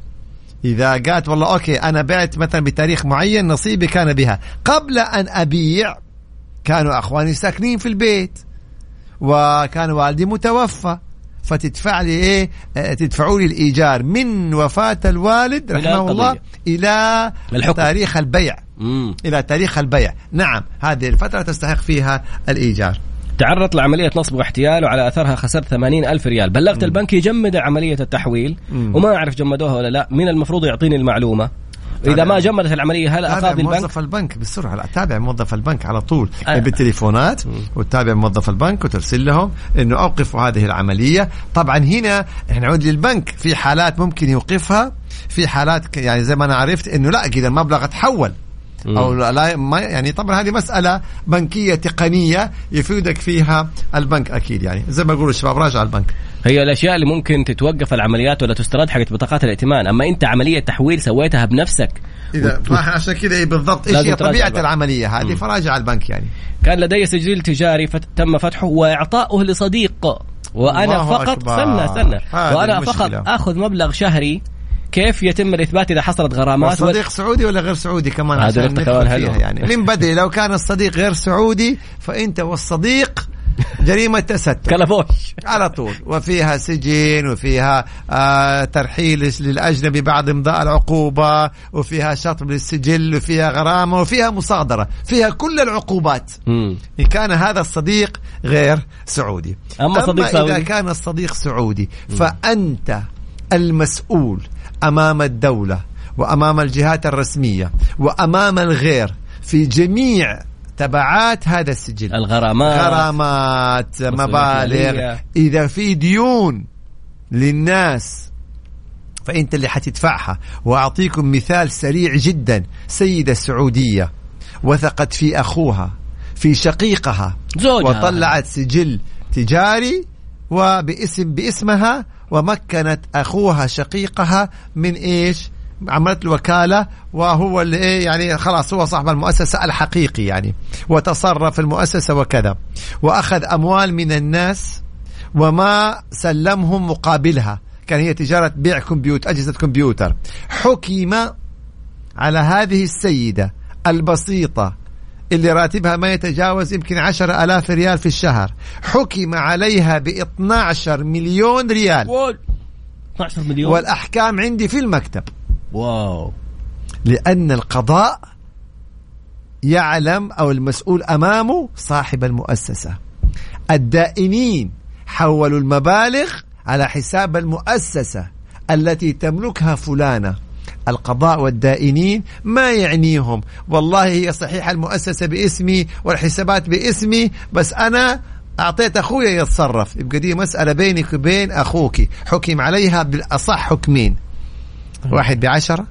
Speaker 5: إذا قالت والله أوكي أنا بعت مثلا بتاريخ معين نصيبي كان بها قبل أن أبيع كانوا أخواني ساكنين في البيت وكان والدي متوفى فتدفع لي إيه آه، تدفعوا لي الإيجار من وفاة الوالد رحمه الله. إلى
Speaker 4: الحكم.
Speaker 5: تاريخ البيع
Speaker 4: مم.
Speaker 5: إلى تاريخ البيع نعم هذه الفترة تستحق فيها الإيجار
Speaker 4: تعرضت لعملية نصب واحتيال وعلى أثرها خسرت 80 ألف ريال. بلغت البنك يجمد عملية التحويل
Speaker 5: مم.
Speaker 4: وما أعرف جمدوها ولا لا. من المفروض يعطيني المعلومة. إذا
Speaker 5: تابع.
Speaker 4: ما جمدت العملية هل
Speaker 5: تابع
Speaker 4: أقاضي البنك؟
Speaker 5: موظف البنك بسرعة. لا تابع موظف البنك على طول.
Speaker 4: آه.
Speaker 5: بالتليفونات وتتابع موظف البنك وترسل لهم إنه اوقفوا هذه العملية. طبعا هنا نعود للبنك. في حالات ممكن يوقفها. في حالات يعني زي ما أنا عرفت إنه لا اذا المبلغ تحول. أو لا ما يعني طبعا هذه مسألة بنكية تقنية يفيدك فيها البنك أكيد يعني. زي ما يقولوا الشباب راجع البنك.
Speaker 4: هي الأشياء اللي ممكن تتوقف العمليات ولا تسترد حقت بطاقات الائتمان. أما أنت عملية تحويل سويتها بنفسك إذا
Speaker 5: فاحنا عشان كذا إيه بالضبط
Speaker 4: إيش
Speaker 5: هي طبيعة
Speaker 4: البنك.
Speaker 5: العملية هذه؟ فراجع البنك يعني.
Speaker 4: كان لدي سجل تجاري تم فتحه وإعطاؤه لصديق وأنا
Speaker 5: الله
Speaker 4: فقط
Speaker 5: أكبر.
Speaker 4: استنى استنى.
Speaker 5: المشكلة.
Speaker 4: فقط آخذ مبلغ شهري كيف يتم الإثبات إذا حصلت غرامات؟ و-
Speaker 5: صديق سعودي ولا غير سعودي كمان؟
Speaker 4: هذا كمان حلوة.
Speaker 5: يعني. من بدري لو كان الصديق غير سعودي فأنت والصديق جريمة تستر.
Speaker 4: كلبوش
Speaker 5: على طول. وفيها سجن وفيها آه ترحيل للأجنبي بعد امضاء العقوبة وفيها شطب للسجل وفيها غرامة وفيها مصادرة. فيها كل العقوبات.
Speaker 4: مم.
Speaker 5: إن كان هذا الصديق غير سعودي.
Speaker 4: أما صديق
Speaker 5: إذا
Speaker 4: سعودي؟
Speaker 5: كان الصديق سعودي فأنت المسؤول أمام الدولة وأمام الجهات الرسمية وأمام الغير في جميع تبعات هذا السجل.
Speaker 4: الغرامات
Speaker 5: غرامات مبالغ. إذا في ديون للناس فأنت اللي حتدفعها. وأعطيكم مثال سريع جدا. سيدة سعودية وثقت في أخوها في شقيقها.
Speaker 4: زوجها.
Speaker 5: وطلعت سجل تجاري وباسم باسمها ومكنت أخوها شقيقها من إيش؟ عملت الوكالة وهو اللي إيه يعني خلاص هو صاحب المؤسسة الحقيقي يعني. وتصرف المؤسسة وكذا. وأخذ أموال من الناس وما سلمهم مقابلها. كان هي تجارة بيع كمبيوتر أجهزة كمبيوتر. حكم على هذه السيدة البسيطة اللي راتبها ما يتجاوز يمكن عشر ألاف ريال في الشهر. حكم عليها ب 12 مليون ريال.
Speaker 4: واو. 12 مليون.
Speaker 5: والأحكام عندي في المكتب.
Speaker 4: واو.
Speaker 5: لأن القضاء يعلم أو المسؤول أمامه صاحب المؤسسة. الدائنين حولوا المبالغ على حساب المؤسسة التي تملكها فلانة. القضاء والدائنين ما يعنيهم. والله هي صحيح المؤسسة باسمي والحسابات باسمي بس أنا أعطيت أخويا يتصرف. يبقى دي مسألة بينك وبين أخوك. حكم عليها بالأصح حكمين. واحد بعشرة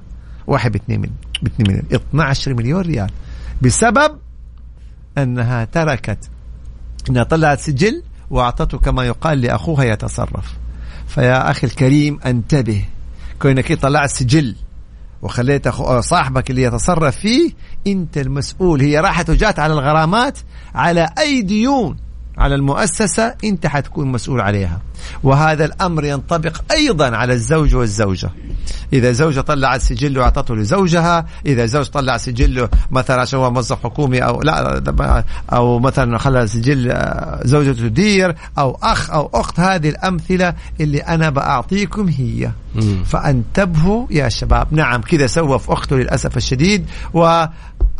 Speaker 5: واحد باثنين مليون باثنين مليون. 12 مليون ريال. بسبب أنها تركت أنها طلعت سجل وأعطته كما يقال لأخوها يتصرف. فيا أخي الكريم انتبه. كونك طلعت سجل وخليت أخو صاحبك اللي يتصرف فيه أنت المسؤول. هي راحت وجات على الغرامات على أي ديون. على المؤسسة أنت حتكون مسؤول عليها. وهذا الأمر ينطبق أيضا على الزوج والزوجة. إذا زوجة طلعت سجله وأعطته لزوجها إذا زوج طلع سجله مثلا عشان هو موظف حكومي أو لا أو مثلا خلى سجل آه، زوجته تدير أو أخ أو أخت هذه الأمثلة اللي أنا بأعطيكم هي. فانتبهوا يا شباب. نعم كذا سوى في أخته للأسف الشديد و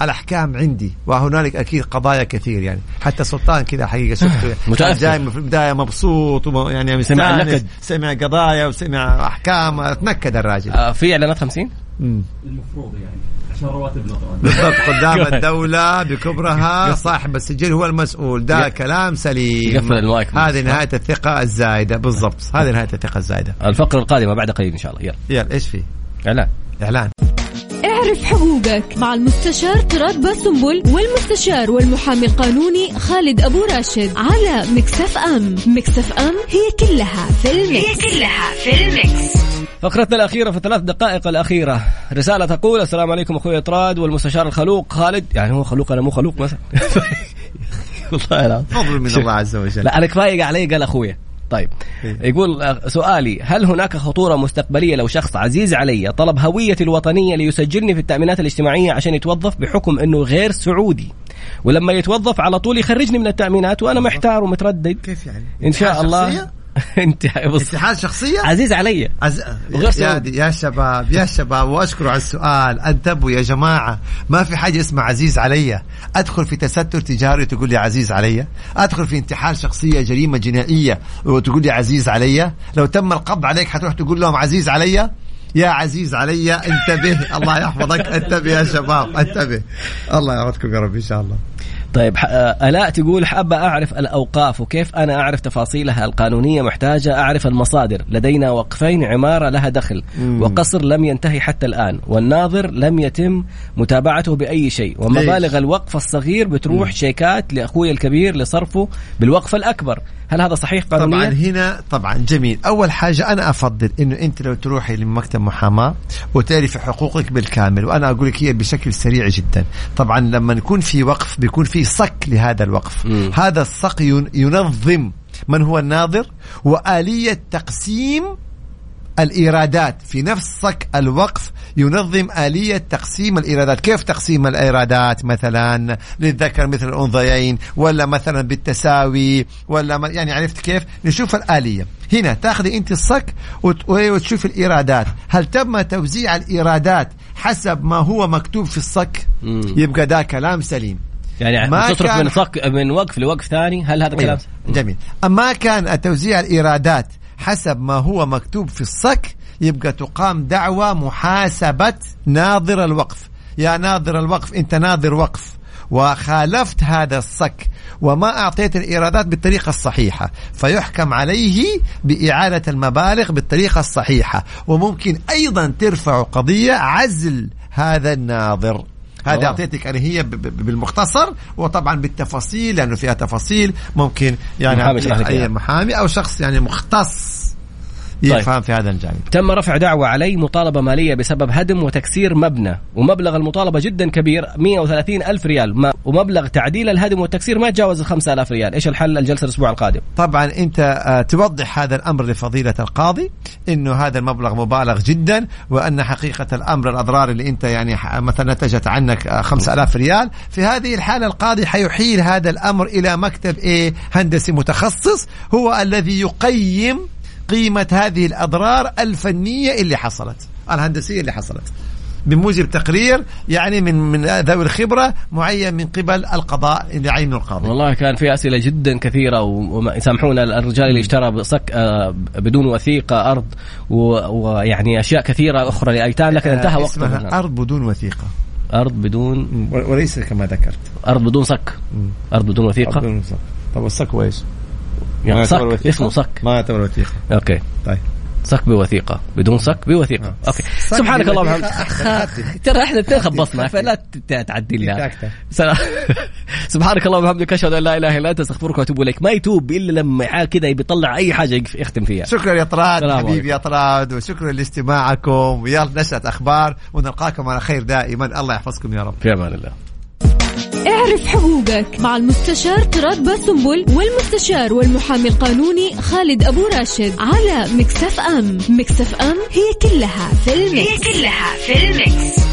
Speaker 5: الأحكام عندي وهنالك أكيد قضايا كثير يعني. حتى سلطان كذا حقيقة شفته جاي في البداية مبسوط يعني
Speaker 4: سمع نكد
Speaker 5: سمع قضايا وسمع أحكام. تنكد الراجل.
Speaker 4: آه في إعلانات 50
Speaker 6: المفروض يعني عشان رواتبنا طبعا
Speaker 5: بالضبط قدام [LAUGHS] الدولة بكبرها صاحب السجل هو المسؤول. ده كلام سليم.
Speaker 4: يقفل المايك.
Speaker 5: هذه نهاية الثقة الزايدة. بالضبط هذه نهاية الثقة الزايدة.
Speaker 4: الفقرة القادمة بعد قليل إن شاء الله. يلا.
Speaker 5: يلا إيش في؟
Speaker 4: إعلان.
Speaker 5: إعلان.
Speaker 3: اعرف حقوقك مع المستشار طراد باسنبل والمستشار والمحامي القانوني خالد أبو راشد على Mix FM Mix FM هي كلها في ال mix هي كلها في ال mix
Speaker 4: فقرتنا الأخيرة في الثلاث دقائق الأخيرة. رسالة تقول السلام عليكم أخوي طراد والمستشار الخلوق خالد. يعني هو خلوق أنا مو خلوق مثلا. [LAUGHS]
Speaker 5: والله العظيم. فضل من الله عز وجل.
Speaker 4: لا أنا كفاية علي قال أخويا طيب. إيه. يقول آه، سؤالي هل هناك خطورة مستقبلية لو شخص عزيز علي طلب هويتي الوطنية ليسجلني في التأمينات الاجتماعية عشان يتوظف بحكم أنه غير سعودي؟ ولما يتوظف على طول يخرجني من التأمينات وأنا محتار ومتردد.
Speaker 5: كيف يعني؟
Speaker 4: إن شاء الله. [LAUGHS]
Speaker 5: انت اتحاد شخصية؟
Speaker 4: عزيز علي.
Speaker 5: عز... يا, يا شباب يا شباب وأشكر على السؤال. انتبهوا يا جماعة ما في حاجة اسمها عزيز علي. أدخل في تستر تجاري تقول لي عزيز علي. أدخل في انتحال شخصية جريمة جنائية وتقول لي عزيز علي. لو تم القبض عليك حتروح تقول لهم عزيز علي؟ يا عزيز علي انتبه. الله يحفظك. انتبه يا شباب انتبه. الله يعوضكم يا رب إن شاء الله.
Speaker 4: طيب آه، ألاء تقول حابه أعرف الأوقاف وكيف أنا أعرف تفاصيلها القانونية محتاجة أعرف المصادر لدينا وقفين عمارة لها دخل مم. وقصر لم ينتهي حتى الآن والناظر لم يتم متابعته بأي شيء ومبالغ الوقف الصغير بتروح مم. شيكات لأخوي الكبير لصرفه بالوقف الأكبر هل هذا صحيح قانونيا؟
Speaker 5: طبعا هنا طبعا جميل أول حاجة أنا أفضل إنه أنت لو تروحي لمكتب محاماة وتعرفي حقوقك بالكامل وأنا أقول لك هي بشكل سريع جدا طبعا لما يكون في وقف بيكون في صك لهذا الوقف م. هذا الصك ينظم من هو الناظر وآلية تقسيم الإيرادات. في نفس صك الوقف ينظم آلية تقسيم الإيرادات. كيف تقسيم الإيرادات؟ مثلا للذكر مثل الأنثيين ولا مثلا بالتساوي ولا يعني عرفت كيف؟ نشوف الآلية. هنا تاخذي أنت الصك وتشوف الإيرادات. هل تم توزيع الإيرادات حسب ما هو مكتوب في الصك؟ يبقى ده كلام سليم.
Speaker 4: يعني ما تصرف من صك من وقف لوقف ثاني هل هذا كلام
Speaker 5: جميل. أما كان توزيع الإيرادات حسب ما هو مكتوب في الصك يبقى تقام دعوة محاسبة ناظر الوقف. يا ناظر الوقف أنت ناظر وقف. وخالفت هذا الصك وما أعطيت الإيرادات بالطريقة الصحيحة. فيحكم عليه بإعادة المبالغ بالطريقة الصحيحة. وممكن أيضا ترفع قضية عزل هذا الناظر. هذه اعطيتك يعني هي بالمختصر وطبعا بالتفاصيل لأنه فيها تفاصيل ممكن يعني محامي أي محامي أو شخص يعني مختص. يفهم طيب. في هذا الجانب.
Speaker 4: تم رفع دعوة علي مطالبة مالية بسبب هدم وتكسير مبنى ومبلغ المطالبة جدا كبير 130 ألف ريال. ومبلغ تعديل الهدم والتكسير ما يتجاوز ال 5000 ريال. إيش الحل؟ الجلسة الأسبوع القادم.
Speaker 5: طبعا أنت آه، توضح هذا الأمر لفضيلة القاضي أنه هذا المبلغ مبالغ جدا وأن حقيقة الأمر الأضرار اللي أنت يعني مثلا نتجت عنك 5000 آه، ريال في هذه الحالة القاضي حيحيل هذا الأمر إلى مكتب إيه؟ هندسي متخصص هو الذي يقيم قيمة هذه الأضرار الفنية اللي حصلت الهندسية اللي حصلت بموجب تقرير يعني من من ذوي الخبرة معين من قبل القضاء اللي عينه القاضي.
Speaker 4: والله كان في أسئلة جدا كثيرة ويسامحونا الرجال اللي اشترى بصك آه، بدون وثيقة أرض ويعني أشياء كثيرة أخرى لأيتام لكن انتهى
Speaker 5: وقته اسمها أرض بدون وثيقة.
Speaker 4: أرض بدون
Speaker 5: وليس كما ذكرت.
Speaker 4: أرض بدون صك. أرض بدون وثيقة. أرض بدون
Speaker 5: صك. طب الصك إيش؟
Speaker 4: يعني صك اسمه صك.
Speaker 5: ما يعتبر وثيقة.
Speaker 4: okay.
Speaker 5: طيب.
Speaker 4: صك بوثيقة. بدون صك بوثيقة. آه. okay. سبحانك اللهم. وبحمدك ترى إحنا اثنين خبصنا فلا تعدل لنا [LAUGHS] سبحانك اللهم وبحمدك. أشهد أن لا إله إلا أنت. أستغفرك وأتوب إليك. ما يتوب إلا لما كذا بيطلع أي حاجة يختم فيها.
Speaker 5: شكرا يا طراد. حبيبي يا طراد. وشكرا لاستماعكم. ويلا نشره أخبار. ونلقاكم على خير دائما. الله يحفظكم يا رب.
Speaker 4: في أمان الله.
Speaker 3: اعرف حقوقك مع المستشار طراد باسنبل والمستشار والمحامي القانوني خالد أبو راشد على Mix FM Mix FM هي كلها في ال mix. هي كلها في ال mix.